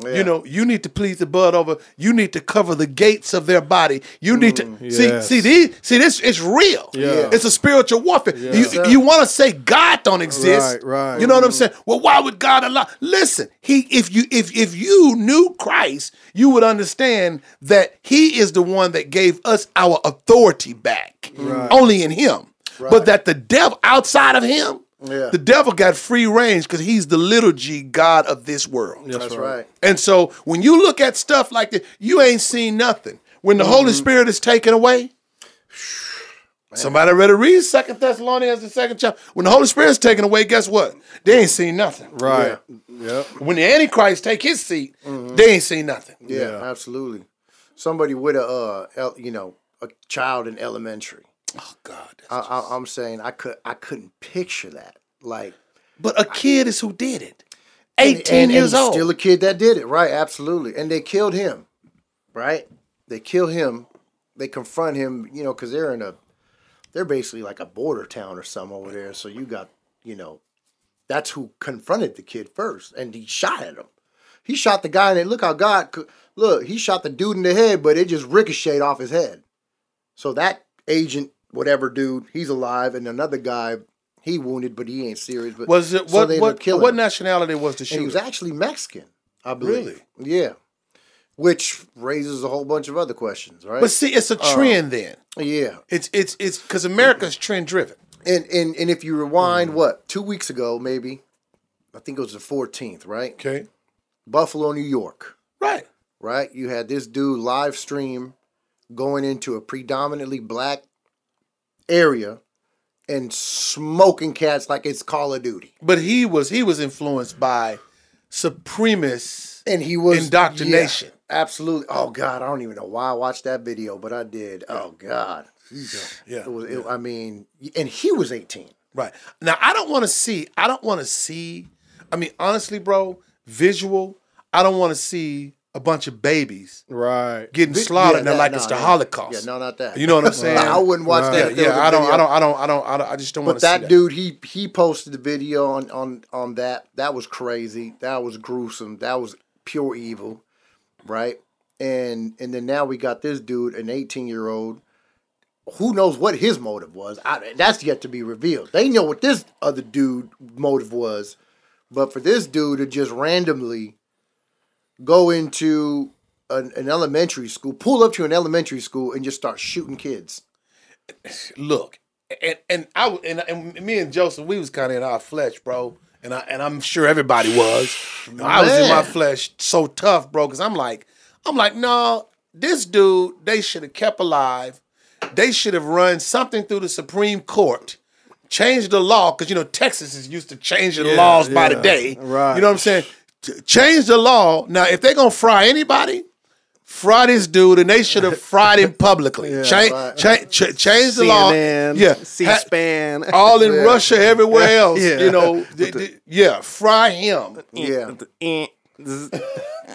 Yeah. you know, you need to please the blood over, you need to cover the gates of their body. You need to mm, see, yes. see, these, see, this it's real. Yeah. It's a spiritual warfare. You, sir. you want to say God don't exist. Right, right. You know what I'm mm. saying? Well, why would God allow? Listen, he if you if if you knew Christ, you would understand that He is the one that gave us our authority back, only in Him. But that the devil outside of Him, Yeah. the devil got free range because he's the little G God of this world. That's right. And so when you look at stuff like that, you ain't seen nothing. When the Holy Mm-hmm. Spirit is taken away, somebody ready to read Second Thessalonians, the second chapter. When the Holy Spirit is taken away, guess what? They ain't seen nothing. Right. Yep. When the Antichrist take his seat, Mm-hmm. they ain't seen nothing. Yeah, absolutely. Somebody with a, uh, you know, a child in elementary. Oh God. I, I, I'm saying I could, I couldn't picture that. Like, But a kid is who did it. 18 and- years and old. Still a kid that did it, right? Absolutely. And they killed him, right? They kill him. They confront him, you know, because they're in a, they're basically like a border town or something over there. So you got, you know, that's who confronted the kid first, and he shot at him. He shot the guy, and look how God, could- look, he shot the dude in the head, but it just ricocheted off his head. So that agent, whatever dude, he's alive, and another guy, he wounded, but he ain't serious. But was it what what what nationality was the And he was shooter? actually Mexican, I believe. Really? Yeah. which raises a whole bunch of other questions, right? But see, it's a trend then. yeah, It's it's it's because America's trend driven. and and and if you rewind, Mm. what two weeks ago, maybe, I think it was the fourteenth, right? Okay. Buffalo, New York, Right. right? You had this dude live stream going into a predominantly black area and smoking cats like it's Call of Duty. But he was he was influenced by supremacists. And he was Indoctrination. yeah, absolutely. Oh God, I don't even know why I watched that video, but I did. Oh God. Yeah. It was it, I mean, and he was 18. Right. Now I don't want to see I don't want to see I mean honestly, bro, visual, I don't want to see a bunch of babies Right. getting slaughtered yeah, that- like no, it's the no. Holocaust. Yeah, no, not that. You know what I'm saying? I wouldn't watch Yeah, that. if there was yeah, a I don't. I don't, I don't, I don't, I don't, I just don't want But to see that dude, he he posted the video on on on that. That was crazy. That was gruesome. That was pure evil, right? And and then now we got this dude, an 18 year old. Who knows what his motive was? I, that's yet to be revealed. They know what this other dude motive was, but for this dude to just randomly go into an, an elementary school, pull up to an elementary school, and just start shooting kids. look, and and I and, and me and Joseph, we was kind of in our flesh, bro, and I and I'm sure everybody was. I was in my flesh so tough, bro, because I'm like, I'm like, no, this dude, they should have kept alive. They should have run something through the Supreme Court. Changed the law because you know Texas is used to changing Yeah, laws by the day. right. You know what I'm saying? Ch- Change the law now. If they're gonna fry anybody, fry this dude, and they should have fried him publicly. change, right. cha- ch- change the law. Yeah, C-SPAN. Ha- all in Yeah. Russia, everywhere else. Yeah. You know, th- th- yeah, fry him, Yeah.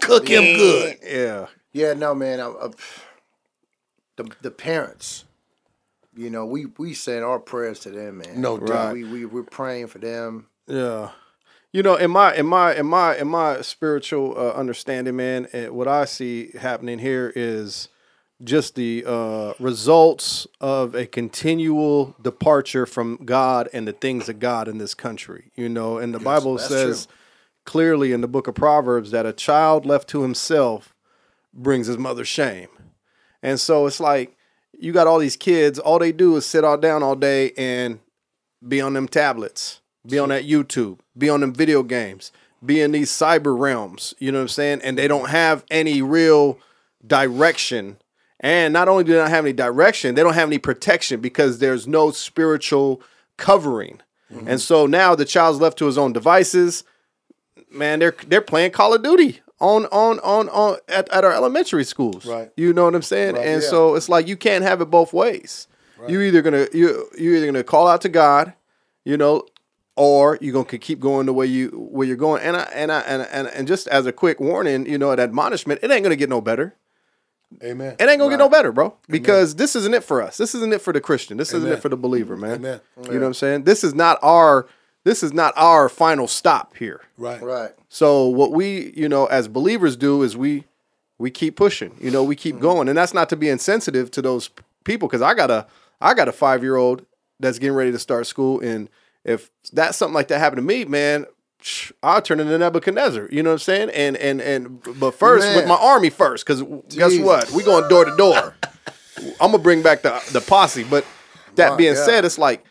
Cook him good. yeah. Yeah, no, man. I, I, the the parents, you know, we we send our prayers to them, man. No doubt. We we we're praying for them. Yeah. You know, in my in my in my in my spiritual uh, understanding, man, eh, what I see happening here is just the uh, results of a continual departure from God and the things of God in this country. You know, and the Bible that's says clearly in the book of Proverbs that a child left to himself brings his mother shame. And so it's like you got all these kids, all they do is sit all down all day and be on them tablets, be on that YouTube, be on them video games, be in these cyber realms, you know what I'm saying? And they don't have any real direction. And not only do they not have any direction, they don't have any protection because there's no spiritual covering. Mm-hmm. And so now the child's left to his own devices. Man, they're they're playing Call of Duty on on on on at, at our elementary schools. Right. You know what I'm saying? Right, and yeah. so it's like you can't have it both ways. You either gonna you you either gonna call out to God, you know, or you're gonna keep going the way you where you're going. And I and I and and, and just as a quick warning, you know, an admonishment, it ain't gonna get no better. Amen. It ain't gonna get no better, bro. Because this isn't it for us. This isn't it for the Christian. This isn't Amen. it for the believer, man. Amen. You know what I'm saying? This is not our this is not our final stop here. Right. Right. So what we, you know, as believers do is we we keep pushing. You know, we keep mm-hmm. going, and that's not to be insensitive to those people because I got a I got a five year old that's getting ready to start school, and if that's something like that happened to me, man. I'll turn into Nebuchadnezzar, you know what I'm saying? And and and but first with my army first, because guess what? We going door to door. I'm gonna bring back the the posse. But that My being God. said, it's like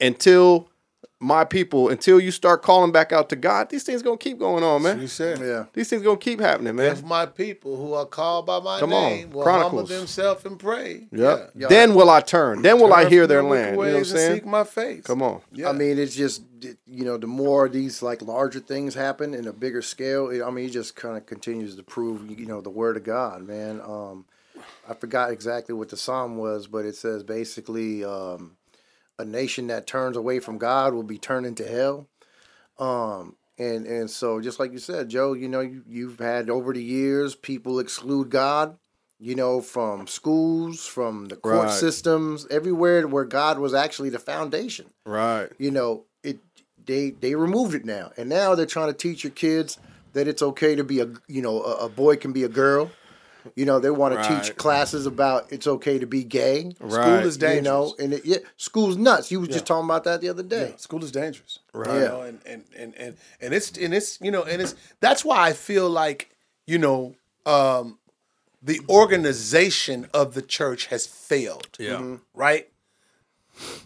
until my people, until you start calling back out to God, these things gonna keep going on, man. You said. Yeah. These things gonna keep happening, man. If my people who are called by my Come on, name will humble themselves and pray. Yep. Yeah. Then will I turn. Then will I hear their wicked land. You know what I'm saying? Seek my face. Come on. Yeah. I mean, it's just you know, the more these like larger things happen in a bigger scale, it, I mean, it just kind of continues to prove you know the word of God, man. Um, I forgot exactly what the psalm was, but it says basically um, a nation that turns away from God will be turned into hell. Um, and and so just like you said, Joe, you know, you, you've had over the years people exclude God, you know, from schools, from the court Right. systems, everywhere where God was actually the foundation Right. you know it they they removed it now and now they're trying to teach your kids that it's okay to be a you know a, a boy can be a girl you know they want to teach classes about it's okay to be gay Right. School is dangerous. you know and it, yeah school's nuts you was just talking about that the other day Yeah, school is dangerous. Right. You know, and, and, and, and, and it's and it's you know, and it's that's why I feel like, you know, um, the organization of the church has failed. Yeah. Right?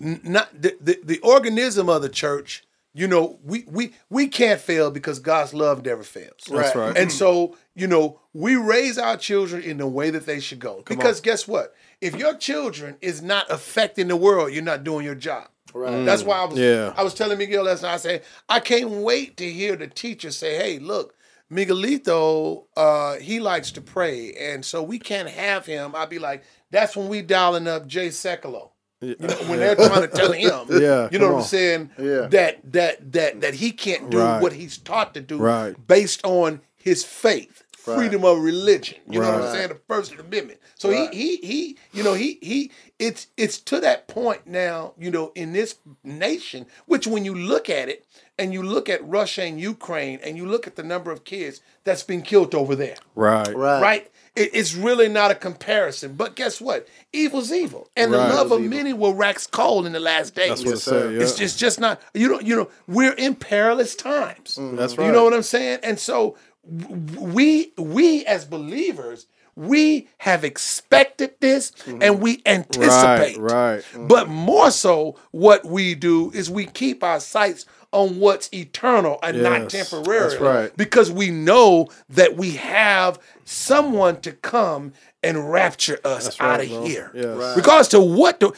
N- Not the, the, the organism of the church, you know, we, we we can't fail because God's love never fails. That's right. And so, you know, we raise our children in the way that they should go. Because guess what? If your children is not affecting the world, you're not doing your job. Right. That's why I was Yeah. I was telling Miguel last night, I said, I can't wait to hear the teacher say, Hey, look, Miguelito, uh, he likes to pray, and so we can't have him. I'd be like, that's when we dialing up Jay Sekulow. You know, when they're trying to tell him, Yeah, you know come what I'm saying? Yeah. That that that that he can't do Right. what he's taught to do Right. based on his faith, freedom of religion. You know what I'm saying? The First Amendment. So Right. he he he, you know, he he it's it's to that point now, you know, in this nation, which when you look at it and you look at Russia and Ukraine and you look at the number of kids that's been killed over there Right. Right. right? It, it's really not a comparison. But guess what? Evil's evil, and Right. the love of Evil's many will wax cold in the last days. That's what it Yes, sir. Yeah. It's just just not you know you know we're in perilous times. Mm, that's right. You know what I'm saying? And so we we as believers we have expected this mm-hmm. and we anticipate. right. Mm-hmm. But more so, what we do is we keep our sights on what's eternal and not temporary. that's right. Because we know that we have someone to come and rapture us That's out right, of bro. here. Yes. Right. Regardless to what the,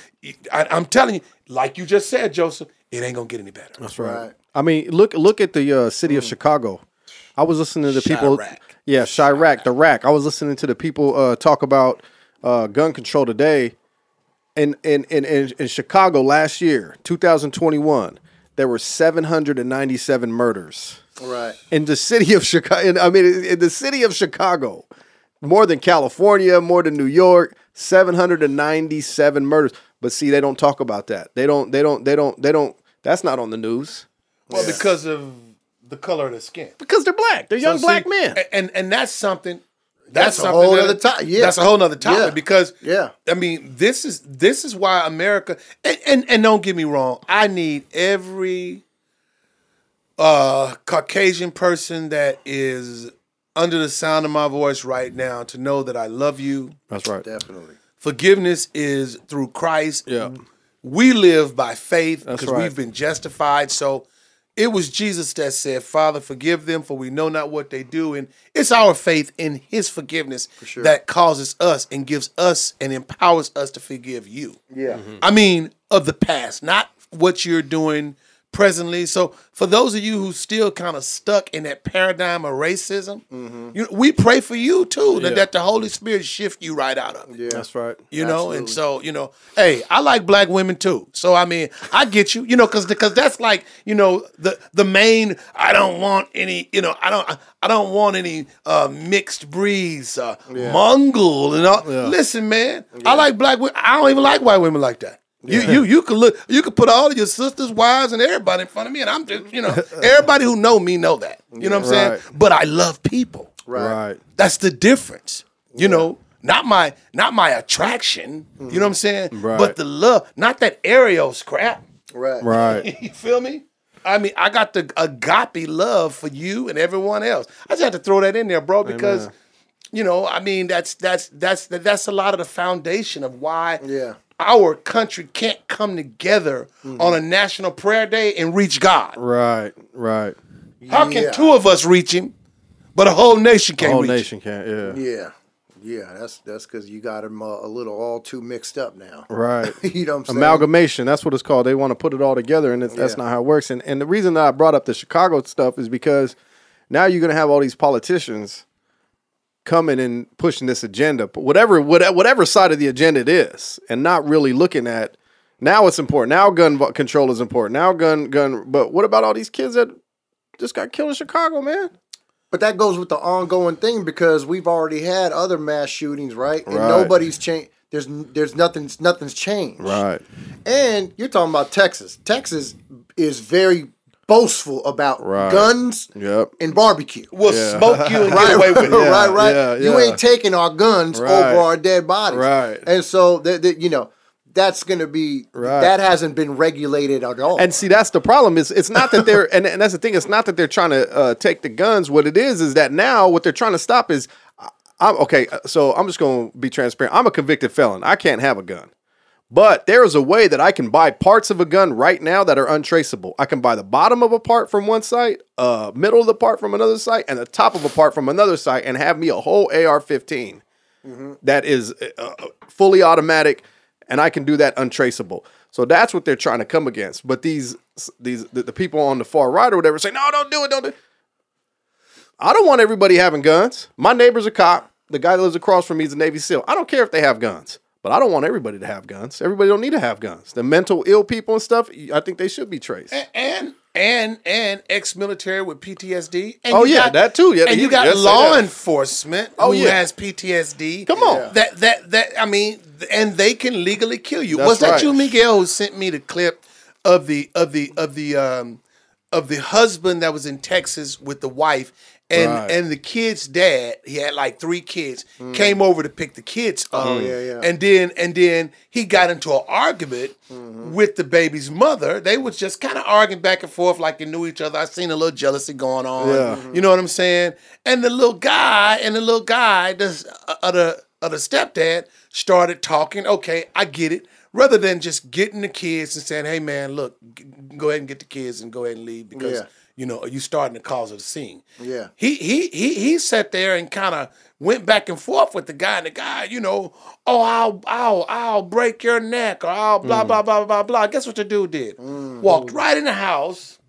I, I'm telling you, like you just said, Joseph, it ain't gonna get any better. That's right. Right. I mean, look look at the uh, city of Chicago. I was listening to the people. Chiraq. Yeah, Chiraq, the rack. I was listening to the people uh, talk about uh, gun control today. In, in in in in Chicago last year, 2021, there were 797 murders Right. in the city of Chicago. I mean, in, in the city of Chicago, more than California, more than New York, 797 murders. But see, they don't talk about that. They don't. They don't. They don't. They don't. That's not on the news Well, because of the color of the skin. because they're black. They're young So black see, men. And and that's something. That's a whole other topic. Yeah. that's a whole other topic Yeah. because Yeah. I mean this is this is why America and, and and don't get me wrong, I need every uh Caucasian person that is under the sound of my voice right now to know that I love you. That's right. Definitely. Forgiveness is through Christ. Yeah. We live by faith because right. we've been justified. So it was Jesus that said, Father, forgive them, for we know not what they do. And it's our faith in his forgiveness that causes us and gives us and empowers us to forgive you. Yeah. Mm-hmm. I mean, of the past, not what you're doing presently. So for those of you who still kind of stuck in that paradigm of racism, you we pray for you too, that, Yeah. that the Holy Spirit shift you right out of it. Yeah. That's right. You know, and so you know, hey, I like black women too. So I mean, I get you. You know, because because that's like you know the the main. I don't want any. You know, I don't I don't want any uh, mixed breeds, uh, Mongol and all. Listen, man, I like black women. I don't even like white women like that. You you you could look. You could put all of your sisters, wives, and everybody in front of me, and I'm just you know everybody who know me know that. You know what I'm saying? Right. But I love people. Right. That's the difference. You know, not my not my attraction. You know what I'm saying? Right. But the love, not that eros crap. Right. Right. you feel me? I mean, I got the agape love for you and everyone else. I just had to throw that in there, bro, because you know, I mean, that's that's that's that's a lot of the foundation of why Yeah. Our country can't come together on a national prayer day and reach God. Right. Right. How can Yeah. two of us reach him, but a whole nation can't whole reach? nation can't. Yeah. Yeah. Yeah. That's that's because you got them uh, a little all too mixed up now. Right. you know what I'm saying? Amalgamation. That's what it's called. They want to put it all together, and it's, that's Yeah. not how it works. And and the reason that I brought up the Chicago stuff is because now you're going to have all these politicians coming and pushing this agenda, but whatever whatever whatever side of the agenda it is, and not really looking at. Now it's important. Now gun control is important. Now gun gun. But what about all these kids that just got killed in Chicago, man? But that goes with the ongoing thing because we've already had other mass shootings, right? And Right. nobody's changed. There's there's nothing's nothing's changed. Right. And you're talking about Texas. Texas is very boastful about Right. guns Yep. and barbecue. We'll Yeah. smoke you and Right, away with it. right, right. yeah, You ain't taking our guns Right. over our dead bodies, Right. And so that that, you know that's going to be Right. that hasn't been regulated at all. And see, that's the problem. Is it's not that they're and, and that's the thing. It's not that they're trying to uh, take the guns. What it is is that now what they're trying to stop is. I- I'm okay. uh, So I'm just going to be transparent. I'm a convicted felon. I can't have a gun. But there is a way that I can buy parts of a gun right now that are untraceable. I can buy the bottom of a part from one site, uh, middle of the part from another site, and the top of a part from another site, and have me a whole AR-15 that is uh, uh, fully automatic, and I can do that untraceable. So that's what they're trying to come against. But these these the, the people on the far right or whatever say, no, don't do it, don't do it. I don't want everybody having guns. My neighbor's a cop. The guy that lives across from me is a Navy SEAL. I don't care if they have guns, but I don't want everybody to have guns. Everybody don't need to have guns. The mental ill people and stuff, I think they should be traced. and and and ex-military with PTSD. And Oh, yeah, that too. Yeah, and you got law enforcement Oh, who yeah. has PTSD. Come on. that that that I mean, and they can legally kill you. That's Was that right. you, Miguel, who sent me the clip of the of the of the um of the husband that was in Texas with the wife? And Right. and the kid's dad, he had like three kids, came over to pick the kids up. Mm. Oh, yeah, yeah. And then and then he got into an argument Mm-hmm. with the baby's mother. They was just kind of arguing back and forth like they knew each other. I seen a little jealousy going on. Yeah. You know what I'm saying? And the little guy and the little guy, this uh, the uh, the stepdad started talking. Okay, I get it. Rather than just getting the kids and saying, "Hey, man, look, g- go ahead and get the kids and go ahead and leave because Yeah. you know you starting to cause a scene." Yeah. He he he he sat there and kind of went back and forth with the guy, and the guy, you know, oh, I'll I'll I'll break your neck or I'll blah mm. blah blah blah blah. Guess what the dude did? Mm. Walked right in the house,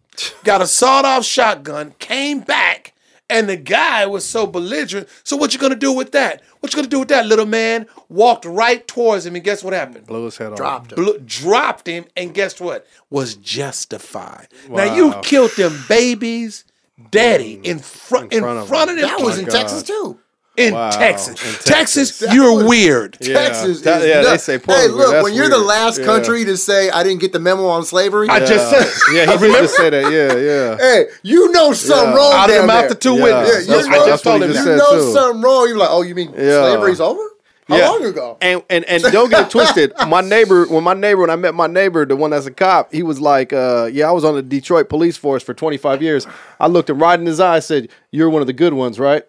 got a sawed off shotgun, came back. And the guy was so belligerent. So what you gonna do with that? What you gonna do with that, little man? Walked right towards him, and guess what happened? Blow his head off. Dropped him. Blo- dropped him, and guess what? Was justified. Now you killed them babies, daddy, mm. in front in front front of of, them. them. That was in God. Texas too. In Wow. Texas. In Texas, Texas. you're was- weird. Yeah. Texas That- is yeah, they say Puerto Hey, look, that's when you're the weird. last Yeah. country to say I didn't get the memo on slavery, I just said. Yeah, he did just say that. Yeah, yeah. hey, you know something Yeah. wrong Out of down the mouth there. to two Yeah. witnesses. Yeah, you That's know, I that's just told what him he just you said, know too. something wrong. You're like, oh, you mean Yeah. slavery's over? How Yeah. long ago? And and and don't get it twisted. My neighbor, when my neighbor, when I met my neighbor, the one that's a cop, he was like, uh, "Yeah, I was on the Detroit police force for 25 years." I looked him right in his eye, said, "You're one of the good ones, right?"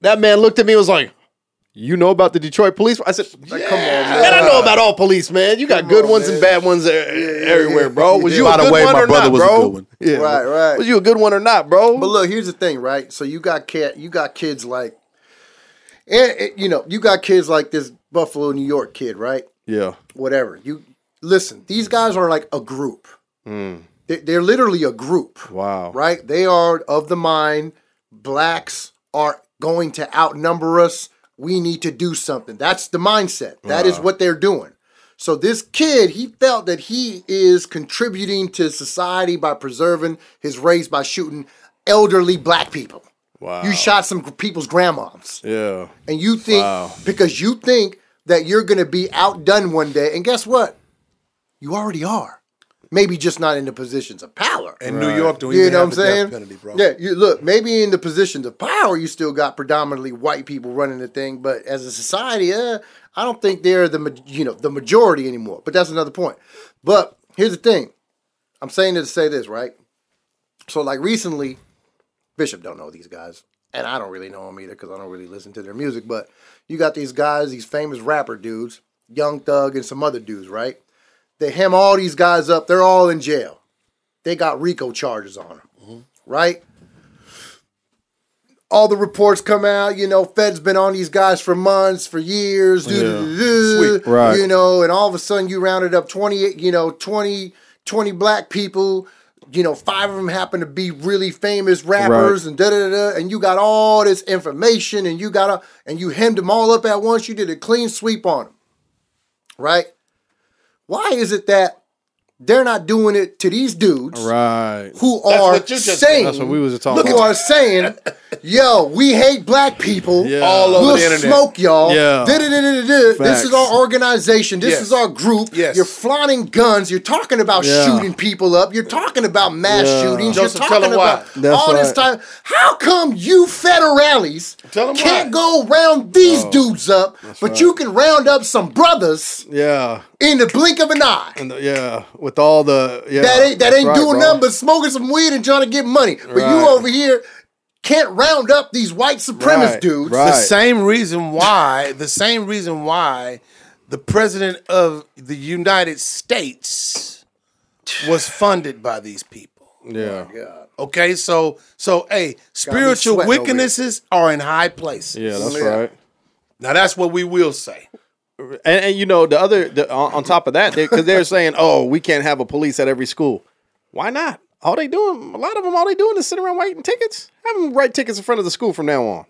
That man looked at me, and was like, "You know about the Detroit police?" I said, come on, man. "Man, I know about all police, man. You got Come good on, ones man. and bad ones uh, e- everywhere, bro. Was you By a the good way, one my or brother not, was a bro? good one. Yeah, Right, right. Was you a good one or not, bro? But look, here's the thing, right? So you got cat, you got kids like, and, you know, you got kids like this Buffalo, New York kid, right? yeah, Whatever. You listen. These guys are like a group. Hmm. They- They're literally a group. wow, right? They are of the mind blacks are going to outnumber us. We need to do something. That's the mindset. That is uh-huh. what they're doing. So this kid, he felt that he is contributing to society by preserving his race by shooting elderly black people. wow. You shot some people's grandmoms. yeah, And you think Wow. because you think that you're going to be outdone one day and guess what? You already are. Maybe just not in the positions of power. In New York, don't You even know what I'm saying? penalty, bro. Yeah, you look, maybe in the positions of power, you still got predominantly white people running the thing, but as a society, uh, I don't think they're the you know the majority anymore. But that's another point. But here's the thing, I'm saying it to say this, right? So like recently, Bishop don't know these guys, and I don't really know them either because I don't really listen to their music. But you got these guys, these famous rapper dudes, Young Thug and some other dudes, right? They hem all these guys up. They're all in jail. They got RICO charges on them, right? All the reports come out, you know, Fed's been on these guys for months, for years, Sweet. Right. you know, and all of a sudden you rounded up 20, you know, 20, 20 black people, you know, five of them happen to be really famous rappers right. and da da da, and you got all this information and you got a, and you hemmed them all up at once. You did a clean sweep on them, right? Why is it that they're not doing it to these dudes right. who That's are what you just saying, That's what we was talking who about. are saying, "Yo, we hate black people. Yeah. All over we'll the internet. smoke y'all. Yeah. This is our organization. This Yes. is our group. Yes. You're flaunting guns. You're talking about Yeah. shooting people up. You're talking about mass Yeah. shootings. Joseph, You're tell talking 'em why. about That's all this right. time. How come you federales Tell 'em can't why. go round these Oh. dudes up, but you can round up some brothers Yeah, in the blink of an eye? the, yeah, with all the yeah, that ain't that ain't right, doing bro. nothing but smoking some weed and trying to get money. But Right. you over here can't round up these white supremacist Right, dudes. right. The same reason why, the same reason why the president of the United States was funded by these people. Yeah. Oh, okay, so so hey, spiritual wickednesses are in high places. Yeah, that's Yeah. right. Now that's what we will say. And, and you know the other the, on, on top of that, because they, are saying, "Oh, we can't have a police at every school." Why not? All they doing, a lot of them, all they doing is sitting around writing tickets. Have them write tickets in front of the school from now on.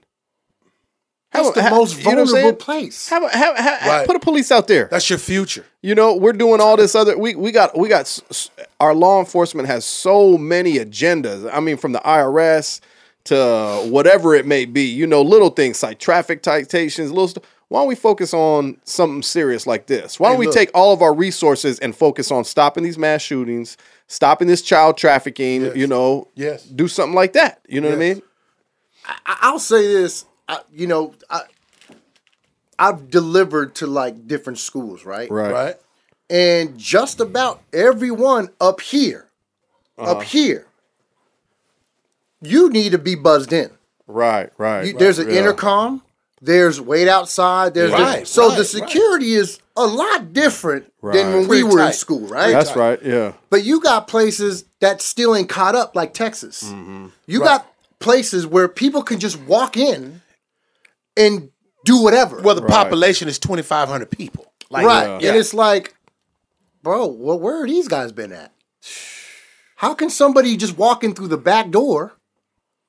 That's Have- the ha- most you know vulnerable place. Have, a- have, have, Right. put a police out there. That's your future. You know, we're doing all this other. We we got we got s- s- our law enforcement has so many agendas. I mean, from the IRS to whatever it may be. You know, little things like traffic citations, little stuff. Why don't we focus on something serious like this? Why don't Hey, we look. take all of our resources and focus on stopping these mass shootings, stopping this child trafficking? You know, Yes. do something like that. You know what I mean? I- I'll say this. I, you know, I, I've delivered to like different schools, right? Right. Right? And just about everyone up here, Uh-huh. up here, you need to be buzzed in. Right. Right. You, there's an Yeah. intercom. There's wait outside. There's Yeah. the- Right, so right, the security is a lot different than Right. when we Pretty were in school, right? That's right. Yeah. But you got places that still ain't caught up, like Texas. Mm-hmm. You got places where people can just walk in and do whatever. Well, the Right. population is twenty five hundred people. Like, right. Yeah. And it's like, bro, well, where are these guys been at? How can somebody just walk in through the back door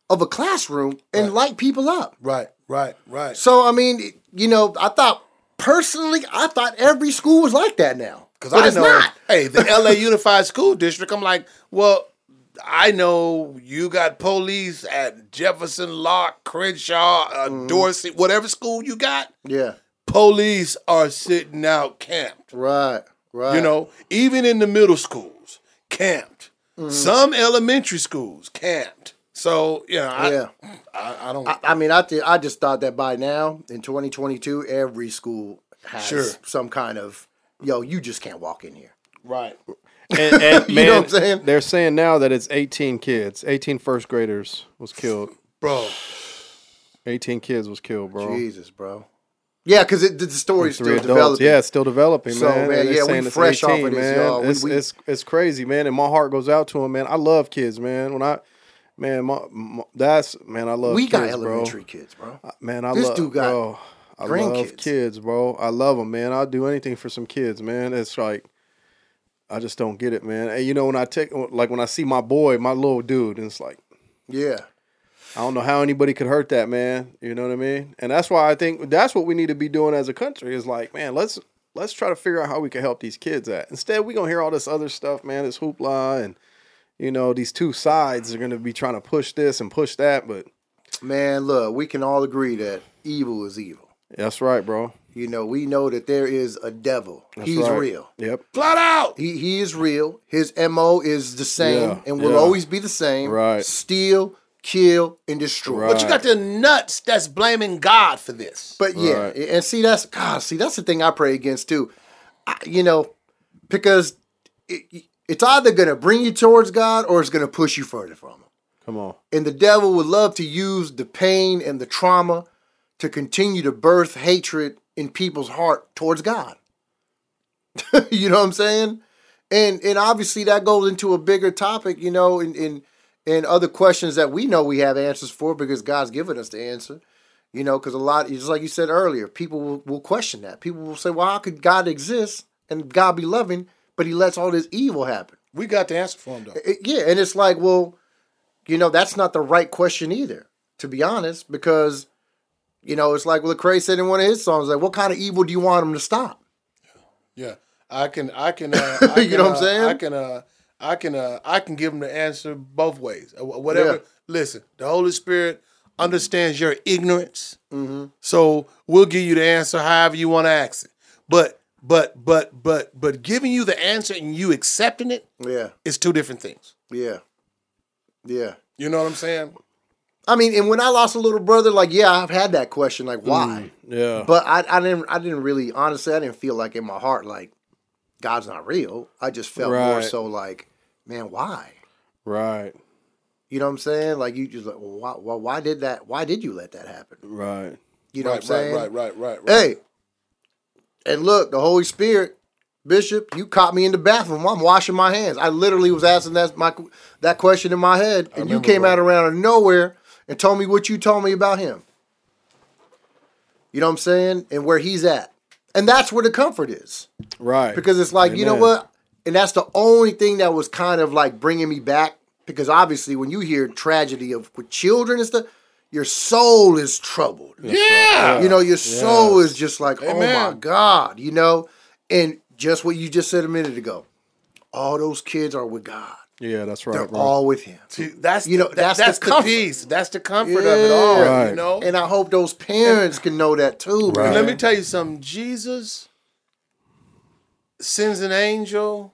of a classroom and light people up? right, right, right. So, I mean, you know, I thought personally, I thought every school was like that now. Because I it's know, not. hey, the LA Unified School District. I'm like, well, I know you got police at Jefferson, Locke, Crenshaw, uh, Mm-hmm. Dorsey, whatever school you got. Yeah. Police are sitting out camped. Right. Right. You know, even in the middle schools, camped. Mm-hmm. Some elementary schools camped. So you know, I, Yeah. I, I don't. I, I mean, I th- I just thought that by now in 2022, every school has Sure. some kind of yo. You just can't walk in here. right. And, and You man, know what I'm saying? They're saying now that it's 18 kids, 18 first graders was killed. Bro, 18 kids was killed, bro. Jesus, bro. Yeah, because the, the story's still adults. developing. Yeah, it's still developing, So, man. man, yeah, we saying it's fresh off of this, y'all. We- It's, we- it's it's crazy, man. And my heart goes out to them, man. I love kids, man. When I, man, my, my that's man, I love. we got elementary bro. kids, bro. Man, I This love. dude got bro, I love kids, bro. I love them, man. I'll do anything for some kids, man. It's like. I just don't get it, man. And you know when I take like when I see my boy, my little dude, and it's like Yeah. I don't know how anybody could hurt that man. You know what I mean? And that's why I think that's what we need to be doing as a country is like, man, let's let's try to figure out how we can help these kids at. Instead, we gonna hear all this other stuff, man, this hoopla and you know, these two sides are gonna be trying to push this and push that, but Man, look, we can all agree that evil is evil. that's right, bro. You know, we know that there is a devil. That's He's right. real. Yep. flat out. He he is real. His MO is the same Yeah, and will yeah. always be the same. Right. Steal, kill, and destroy. Right. But you got the nuts that's blaming God for this. But yeah, Right. and see that's God. See that's the thing I pray against too. I, you know, because it, it's either gonna bring you towards God or it's gonna push you further from Him. Come on. And the devil would love to use the pain and the trauma to continue to birth hatred in people's heart towards God. you know what I'm saying? And and obviously that goes into a bigger topic, you know, and and and other questions that we know we have answers for because God's given us the answer. You know, because a lot, just like you said earlier, people will, will question that. People will say, "Well, how could God exist and God be loving, but He lets all this evil happen?" we got the answer for him though. It- yeah, and it's like, well, you know, that's not the right question either, to be honest, because you know, it's like what Lecrae said in one of his songs, like, what kind of evil do you want him to stop? Yeah, I can, I can, uh, I You can, know what I'm uh, saying? I can, uh, I can, uh, I can give him the answer both ways. Uh, Whatever. Yeah. Listen, the Holy Spirit understands your ignorance, Mm-hmm. so we'll give you the answer however you want to ask it. But, but, but, but, but giving you the answer and you accepting it Yeah, it's two different things. yeah, yeah. You know what I'm saying? I mean, and when I lost a little brother, like, yeah, I've had that question, like, why? Mm, yeah. But I, I didn't, I didn't really, honestly, I didn't feel like in my heart, like, God's not real. I just felt more so like, man, why? right. You know what I'm saying? Like you just like, well, why, why, why did that? Why did you let that happen? Right. You know right, what I'm saying? right, right, right, right, right. Hey, and look, the Holy Spirit, Bishop, you caught me in the bathroom. I'm washing my hands. I literally was asking that my that question in my head, and you came bro. out around of nowhere and told me what you told me about him. You know what I'm saying? And where he's at. And that's where the comfort is. Right. Because it's like, you know what? And that's the only thing that was kind of like bringing me back. Because obviously, when you hear tragedy of with children and stuff, your soul is troubled. yeah. You know, your soul is just like, oh my God, you know? And just what you just said a minute ago, all those kids are with God. Yeah, that's right. They're right, bro. all with Him. See, that's You know, the, that's that's, the the, peace. That's the comfort of it all. Right. You know. And I hope those parents can know that too, Right. And let me tell you something. Jesus sends an angel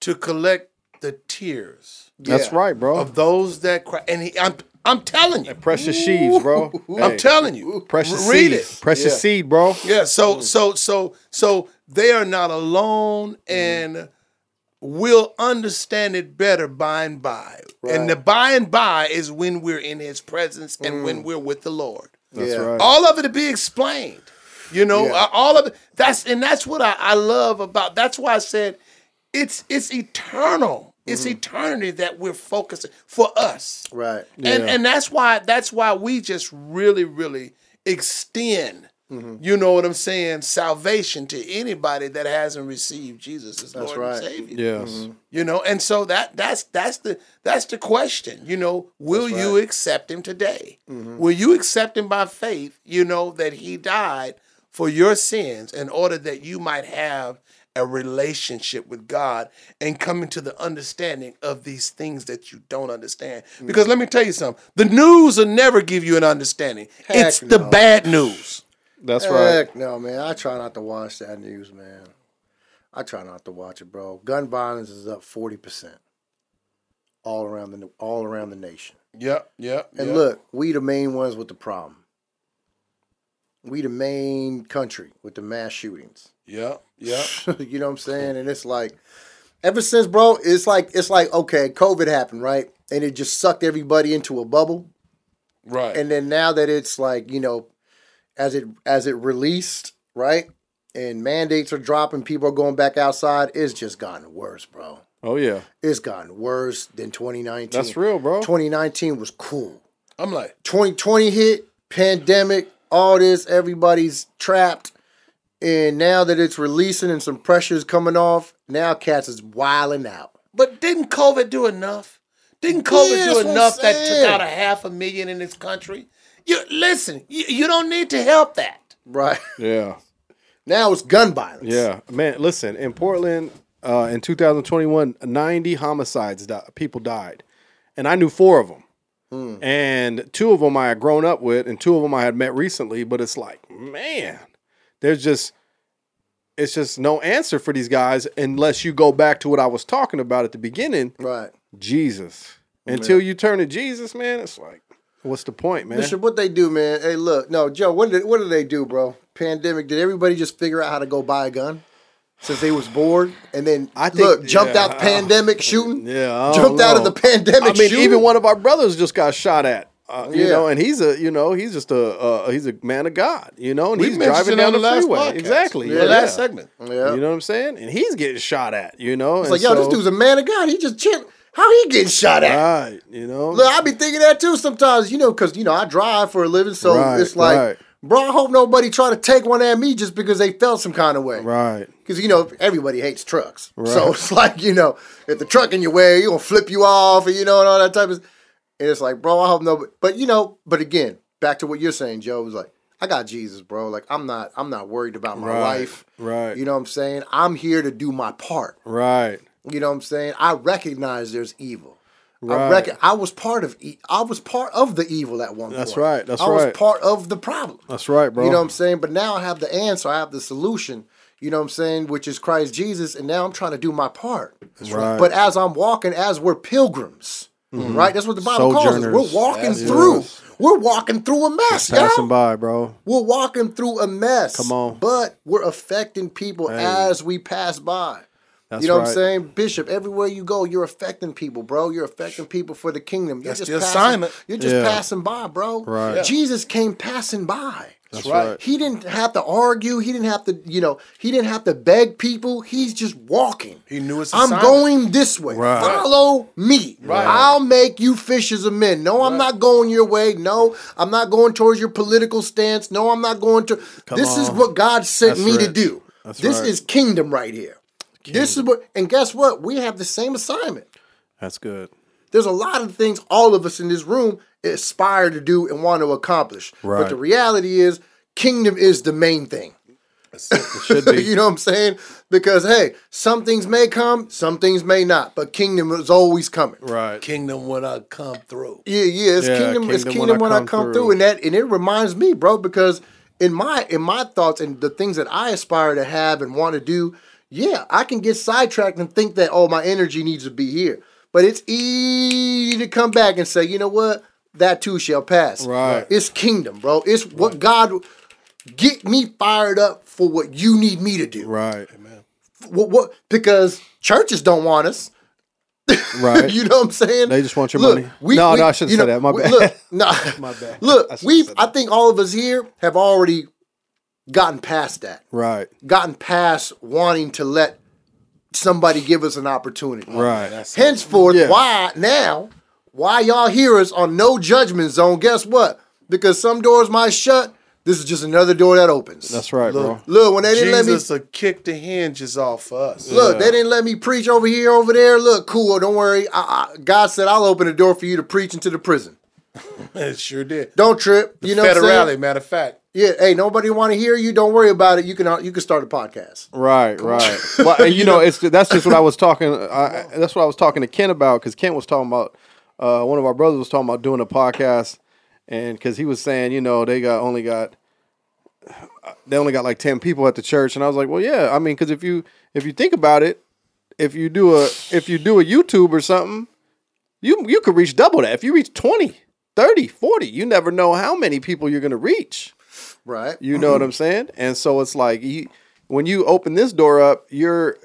to collect the tears That's Yeah. right, bro. of those that cry. And he, I'm, I'm telling you, Precious sheaves, bro. I'm Hey, telling you, Precious read seed. it. Precious Yeah. seed, bro. Yeah. So, so, so, so they are not alone, and we'll understand it better by and by. And the by and by is when we're in His presence and when we're with the Lord. That's Yeah. right. all of it to be explained. You know, Yeah. uh, all of it. That's and that's what I, I love about. That's why I said it's it's eternal. It's mm-hmm. eternity that we're focusing for us, Right. and Yeah. and that's why that's why we just really really extend. Mm-hmm. You know what I'm saying? Salvation to anybody that hasn't received Jesus as That's Lord right. and Savior Yes. Mm-hmm. you know and so that that's that's the that's the question you know will That's you accept him today will you accept him by faith you know that he died for your sins in order that you might have a relationship with God and coming to the understanding of these things that you don't understand. Hmm. Because let me tell you something the news will never give you an understanding, Heck it's the bad news. That's right. Heck no, man. I try not to watch that news, man. I try not to watch it, bro. Gun violence is up forty percent all around the all around the nation. Yep, yep. And look, we the main ones with the problem. We the main country with the mass shootings. Yeah, yeah. you know what I'm saying? And it's like, ever since, bro, it's like it's like okay, COVID happened, right? And it just sucked everybody into a bubble. Right. And then now that it's like you know, as it as it released, right? And mandates are dropping, people are going back outside. It's just gotten worse, bro. Oh yeah. It's gotten worse than 2019. That's real, bro. 2019 was cool. I'm like, 2020 hit, pandemic, all this, everybody's trapped. And now that it's releasing and some pressure's coming off, now cats is wilding out. But didn't COVID do enough? Didn't COVID Yeah, do that's what I'm enough that took out a half a million in this country? You listen, you, you don't need to help that. Right. Yeah. Now it's gun violence. Yeah. Man, listen, in Portland, uh, in 2021, 90 homicides, di- people died. And I knew four of them. And two of them I had grown up with, and two of them I had met recently. But it's like, man, there's just, it's just no answer for these guys unless you go back to what I was talking about at the beginning Right. Jesus. Until you turn to Jesus, man, it's like, what's the point, man? Bishop, what they do, man? Hey, look, no, Joe, what did what did they do, bro? Pandemic. Did everybody just figure out how to go buy a gun since they was bored, and then I think- look, jumped yeah, out the pandemic shooting? Yeah, I don't jumped out of the pandemic. I mean, shooting? even one of our brothers just got shot at. Uh, you Yeah. know, and he's a, you know, he's just a, uh, he's a man of God, you know, and We he's driving down the, the last freeway. podcast. Exactly, The yeah. last segment. Yeah. You know what I'm saying? And he's getting shot at, you know. It's and like, yo, this dude's a man of God. He just chill. How he getting shot at? right, you know. Look, I be thinking that too sometimes, you know, because you know I drive for a living, so Right, it's like, right. Bro, I hope nobody try to take one at me just because they felt some kind of way. right, Because you know everybody hates trucks, right. so it's like you know if the truck in your way, you gonna flip you off, and you know and all that type of. And it's like, bro, I hope nobody. But you know, but again, back to what you're saying, Joe. Was like, I got Jesus, bro. Like I'm not, I'm not worried about my Right, life. right. You know what I'm saying? I'm here to do my part. right, You know what I'm saying? I recognize there's evil. I reckon I was part of e- I was part of the evil at one point. That's point. right, that's right. I was right. part of the problem. that's right, bro. You know what I'm saying? But now I have the answer. I have the solution. You know what I'm saying? Which is Christ Jesus. And now I'm trying to do my part. That's right. But as I'm walking, as we're pilgrims, mm-hmm. right? That's what the Bible calls us. We're walking Yes, through. We're walking through a mess, Passing y'all. by, bro. We're walking through a mess. Come on. But we're affecting people Hey. as we pass by. That's you know what I'm saying? Bishop, everywhere you go, you're affecting people, bro. You're affecting people for the kingdom. You're That's just the passing, assignment. You're just Yeah. passing by, bro. Right. Yeah. Jesus came passing by. That's right. right. He didn't have to argue. He didn't have to, you know, he didn't have to beg people. He's just walking. He knew his I'm assignment. going this way. Right. Follow me. Right. I'll make you fishers of men. No, I'm not going your way. No, I'm not going towards your political stance. No, I'm not going to. this is what God sent That's me to do. That's this right. is kingdom right here. This is what, and guess what? We have the same assignment. That's good. There's a lot of things all of us in this room aspire to do and want to accomplish. Right. But the reality is, kingdom is the main thing. It should be. you know what I'm saying? Because hey, some things may come, some things may not, but kingdom is always coming. right. Kingdom when I come through. Yeah, yeah, it's Yeah, kingdom, it's kingdom kingdom when I come, through. through. and that and it reminds me, bro, because in my in my thoughts and the things that I aspire to have and want to do, yeah, I can get sidetracked and think that oh, my energy needs to be here, but it's easy to come back and say, you know what, that too shall pass. Right. It's kingdom, bro. It's what God get me fired up for what you need me to do. Right. Amen. What, what because churches don't want us. Right. you know what I'm saying? They just want your Look, money. No, no, I shouldn't you say that. My bad. Look, no, My bad. Look, I we've. I think all of us here have already gotten past that. Right. Gotten past wanting to let somebody give us an opportunity. Right. Henceforth, Yeah. why now? Why y'all hear us on no judgment zone? Guess what? Because some doors might shut. This is just another door that opens. That's right, bro. Look, when they didn't let me Jesus will kick the hinges off for us. Look, Yeah. they didn't let me preach over here, over there. Look, cool. Don't worry. I, I, God said I'll open the door for you to preach into the prison. It sure did. Don't trip. You know what I'm Federale, saying? matter of fact. Yeah. Hey, nobody want to hear you. Don't worry about it. You can uh, you can start a podcast. Right, right. well, you know, it's that's just what I was talking. I, that's what I was talking to Ken about because Ken was talking about. Uh, one of our brothers was talking about doing a podcast, and because he was saying, you know, they got only got they only got like ten people at the church, and I was like, well, yeah, I mean, because if you if you think about it, if you do a if you do a YouTube or something, you you could reach double that. If you reach 20, 30, 40, you never know how many people you're gonna reach. Right. You know what I'm saying? And so it's like you, when you open this door up, you're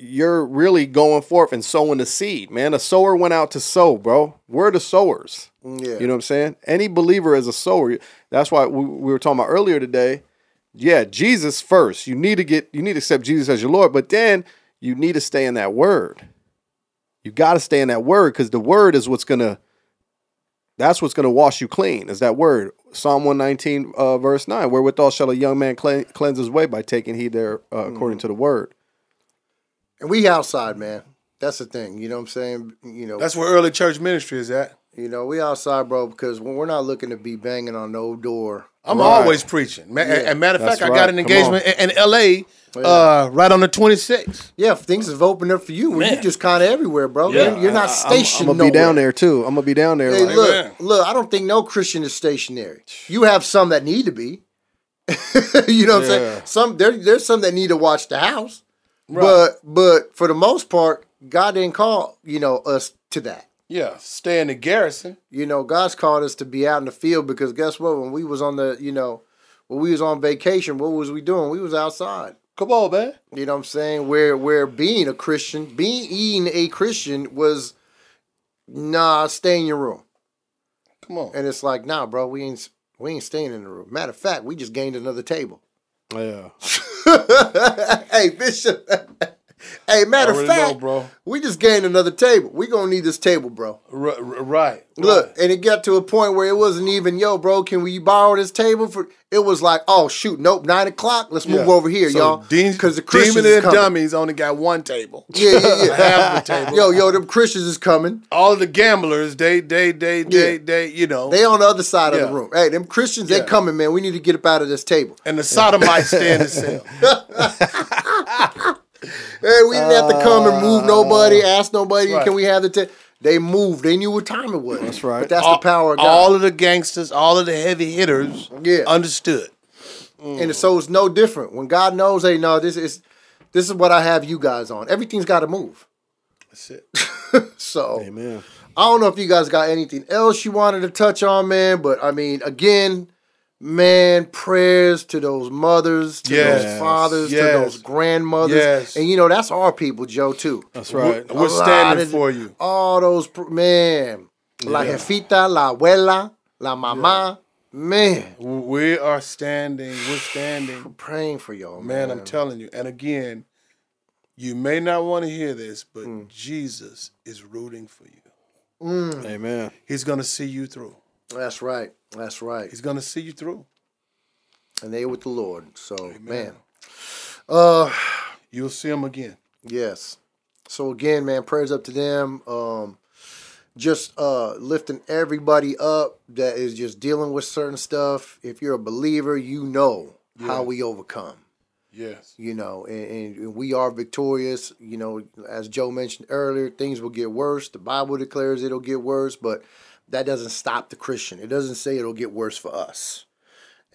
you're really going forth and sowing the seed, man. A sower went out to sow, bro. We're the sowers. Yeah. You know what I'm saying? Any believer is a sower. That's why we, we were talking about earlier today. Yeah, Jesus first. You need to get you need to accept Jesus as your Lord, but then you need to stay in that word. You got to stay in that word because the word is what's gonna that's what's going to wash you clean is that word psalm 119 uh, verse 9 wherewithal shall a young man clean, cleanse his way by taking heed there uh, according to the word And we outside, man. That's the thing. You know what I'm saying? You know. That's where early church ministry is at. You know we outside, bro. Because we're not looking to be banging on no door. I'm Right. always preaching. Ma- Yeah, and matter of that's fact, I got an engagement in, in LA uh, right on the 26th. Yeah, things have opened up for you. When you Man. just kind of everywhere, bro. Yeah. You're, you're not I'm, stationed. I'm gonna be down there too i'm gonna be down there Hey, like- look, Amen. look. I don't think no Christian is stationary. You have some that need to be. you know what I'm saying? Some there, there's some that need to watch the house. But but for the most part, God didn't call you know us to that. Yeah, stay in the garrison. You know, God's called us to be out in the field because guess what? When we was on the you know when we was on vacation, what was we doing? We was outside. Come on, man. You know what I'm saying? Where where being a Christian, being a Christian was nah, stay in your room. Come on. And it's like, nah, bro, we ain't we ain't staying in the room. Matter of fact, we just gained another table. yeah hey, Bishop. hey, matter of fact, know, bro. we just gained another table. We gonna need this table, bro. R- r- right. Look, right. and it got to a point where it wasn't even, yo, bro, can we borrow this table for? It was like, oh shoot, nope, nine o'clock. Let's move Yeah. over here, So y'all, because the Christians demon and dummies only got one table. Yeah, yeah, yeah. Half the table. yo, yo, them Christians is coming. All the gamblers, they, they, they, they, Yeah. they, you know. They on the other side of the room. Hey, them Christians, Yeah. they coming, man. We need to get up out of this table. and the sodomites in the cell. Hey, we didn't have to come and move uh, nobody, ask nobody, Right. can we have the table? They moved. They knew what time it was. That's right. But that's all, the power of God. all of the gangsters, all of the heavy hitters Yeah. understood. and so it's no different. When God knows, hey, no, this is this is what I have you guys on. Everything's got to move. That's it. So amen I don't know if you guys got anything else you wanted to touch on, man. But I mean, again, man, prayers to those mothers, to Yes. those fathers, Yes. to those grandmothers. Yes. And you know, that's our people, Joe, too. That's right. We're A standing of- for you. All those, pr- man. La jefita, la abuela, la mama. Man, We are standing. We're standing. praying for y'all, Man, man. I'm telling you. And again, you may not want to hear this, but Mm. Jesus is rooting for you. Amen. He's going to see you through. That's right. That's right. He's going to see you through. And they with the Lord. So, man. Uh, You'll see them again. Yes. So again, man, prayers up to them. Um, just uh, lifting everybody up that is just dealing with certain stuff. If you're a believer, you know how we overcome. Yes. You know, and, and we are victorious. You know, as Joe mentioned earlier, things will get worse. The Bible declares it'll get worse, but that doesn't stop the Christian. It doesn't say it'll get worse for us.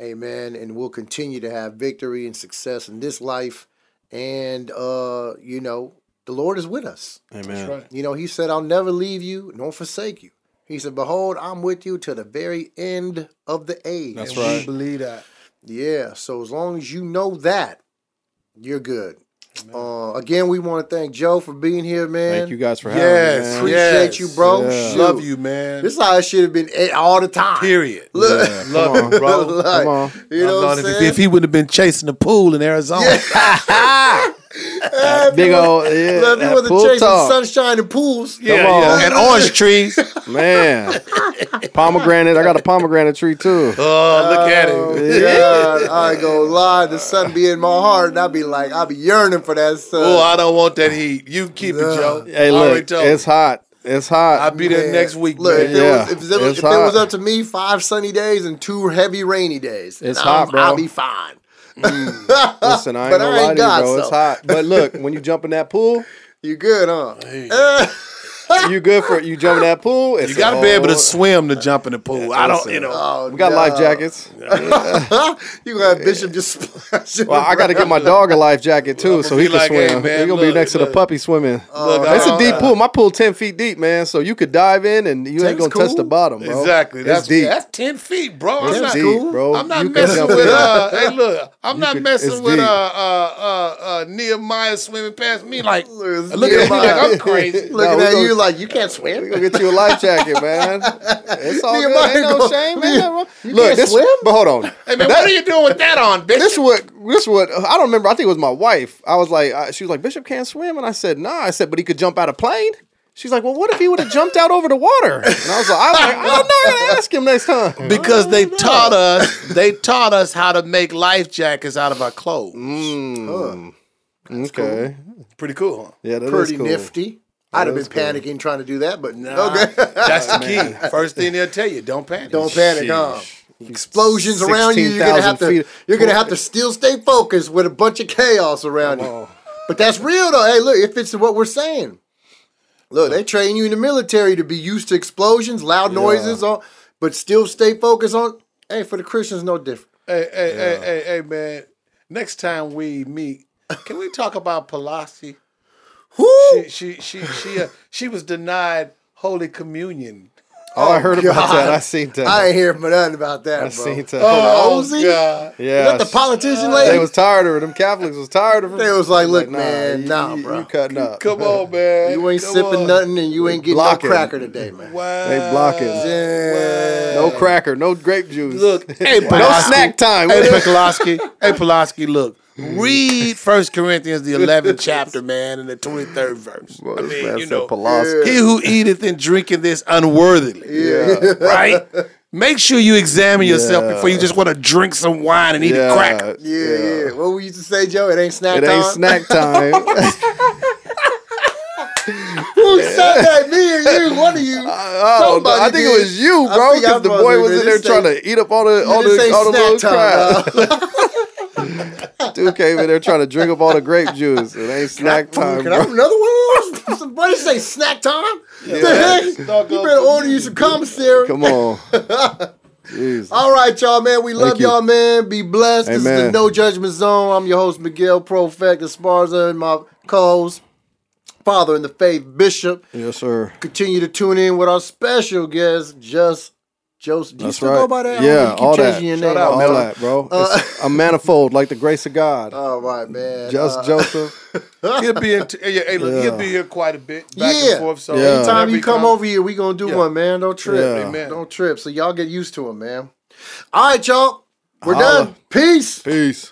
Amen. And we'll continue to have victory and success in this life. And uh, you know, the Lord is with us. Amen. That's right. You know, he said, I'll never leave you nor forsake you. He said, Behold, I'm with you to the very end of the age. That's And right. we believe that. Yeah. So as long as you know that, you're good. Uh, again, we want to thank Joe for being here, man. Thank you guys for having Yes. me. Man. Appreciate Yes. you, bro. Yeah. Love you, man. This is how it should have been all the time. Period. Look, Yeah, come Love on. you, bro. like, Come on. You know what I'm if, saying? if he would have been chasing the pool in Arizona, Eh, if Big you wanna- old yeah, If you that want to pool chase talk. sunshine and pools, yeah, Come on. yeah, and orange trees. man. pomegranate. I got a pomegranate tree too. Oh, look at it. Oh, yeah, I ain't gonna lie, the sun be in my heart, and I be like, I be yearning for that sun. Oh, I don't want that heat. You keep it, Joe. Hey, look, it's hot. It's hot. I'll be there Man, next week, Look, man. if, it Yeah, was, if, it was, if it was up to me, five sunny days and two heavy rainy days. It's hot, I'm- bro. I'll be fine. Mm. Listen, I ain't But gonna I lie to you, bro. so. It's hot. But look, when you jump in that pool, You good, huh? you good for you jump in that pool. It's You got to be able to oh, swim to jump in the pool. I don't, you know. Oh, We got no. life jackets. you gonna have Bishop just splash. Well, I got to get my dog a life jacket too, so he can like, hey, swim. man, He's gonna be look, next to the puppy swimming. Look, it's I- a deep pool. My pool ten feet deep, man. So you could dive in and you ain't gonna touch the bottom, bro. Exactly. It's That's deep. That's ten feet, bro. I'm It's not, deep, cool. bro. I'm not You messing with. Uh, hey, look, I'm not messing with deep. uh, uh, uh, uh, Nehemiah swimming past me like. Look, Look at me like I'm crazy. Looking at you like you can't swim. We swim. gonna get you a life jacket, man. It's all good. Nehemiah Ain't no go- shame, man. you Look, can't this. swim? But hold on. Hey man, what are you doing with that on, bitch? This what this what I don't remember. I think it was my wife. I was like, I, she was like, Bishop can't swim, and I said, Nah. I said, but he could jump out a plane. She's like, Well, what if he would have jumped out over the water? And I was like, I was like, I don't know. I gotta ask him next time. because they taught us they taught us how to make life jackets out of our clothes. Mm, okay. Pretty cool, huh? Yeah, that is Pretty cool. nifty. I'd have been is cool. panicking trying to do that, but Nah, okay. That's the key. First thing they'll tell you, don't panic. Don't panic, huh? Explosions around you. You're gonna have to. feet. You're gonna have to still stay focused with a bunch of chaos around you. But that's real though. Hey, look, it fits what we're saying. Look, they train you in the military to be used to explosions, loud noises, on, but still stay focused on. Hey, for the Christians, no different. Hey, hey, hey, hey, hey, man. Next time we meet, can we talk about Pelosi? Whoo! She she she she, uh, she was denied Holy Communion. Oh, I heard about that. I seen that. I ain't hear from nothing about that, I bro. seen that. Oh, Ozzy? God. yeah, Is that the politician lady? They was tired of her. Them Catholics was tired of her. They was like, look, nah, man, you, nah, you- bro. You cutting up. Come on, man. you ain't Come sipping on. nothing and you ain't getting Blocking. no cracker today, man. Wow. They blocking. Yeah. No cracker, no grape juice. Look, hey, no snack time. Hey, Pulaski. Hey, Pulaski, look. Read First Corinthians, the 11th chapter, man, and the 23rd verse. I mean, you know, Pulaski. he who eateth and drinketh this unworthily, Yeah. right? Make sure you examine yourself Yeah. before you just want to drink some wine and eat a cracker. Yeah, yeah. What we used to say, Joe? It ain't snack It time. ain't snack time. Who said that? Me or you? One of you? Oh, Somebody I think did. it was you, I bro, think because I'm the supposed boy to, was man. in there This trying to eat up all the all this the ain't all the little snack crap. time. dog. Dude came in there trying to drink up all the grape juice. It ain't snack time, Can I have another one of those? Somebody say snack time? the heck? Dog You better order you some commissary. Come on. Jeez. All right, y'all, man. We love you. y'all, man. Be blessed. This is the No Judgment Zone. I'm your host, Miguel Profect Esparza, and my co-host, Father in the Faith, Bishop. Yes, sir. Continue to tune in with our special guest, Just Joseph. Do you That's still right. go by that? Yeah, you keep all that. changing your Shout name. out, all All the Miller. time. that, bro. It's a manifold, like the grace of God. All right, man. Just Uh, Joseph. He'll be in. T- yeah, hey, look, Yeah. he'll be here quite a bit, back Yeah. and forth. So Yeah. Anytime you he come over here, we gonna do Yeah. one, man. Don't trip. Yeah. Amen. Don't trip. So y'all get used to it, man. All right, y'all. We're Holla. done. Peace. Peace.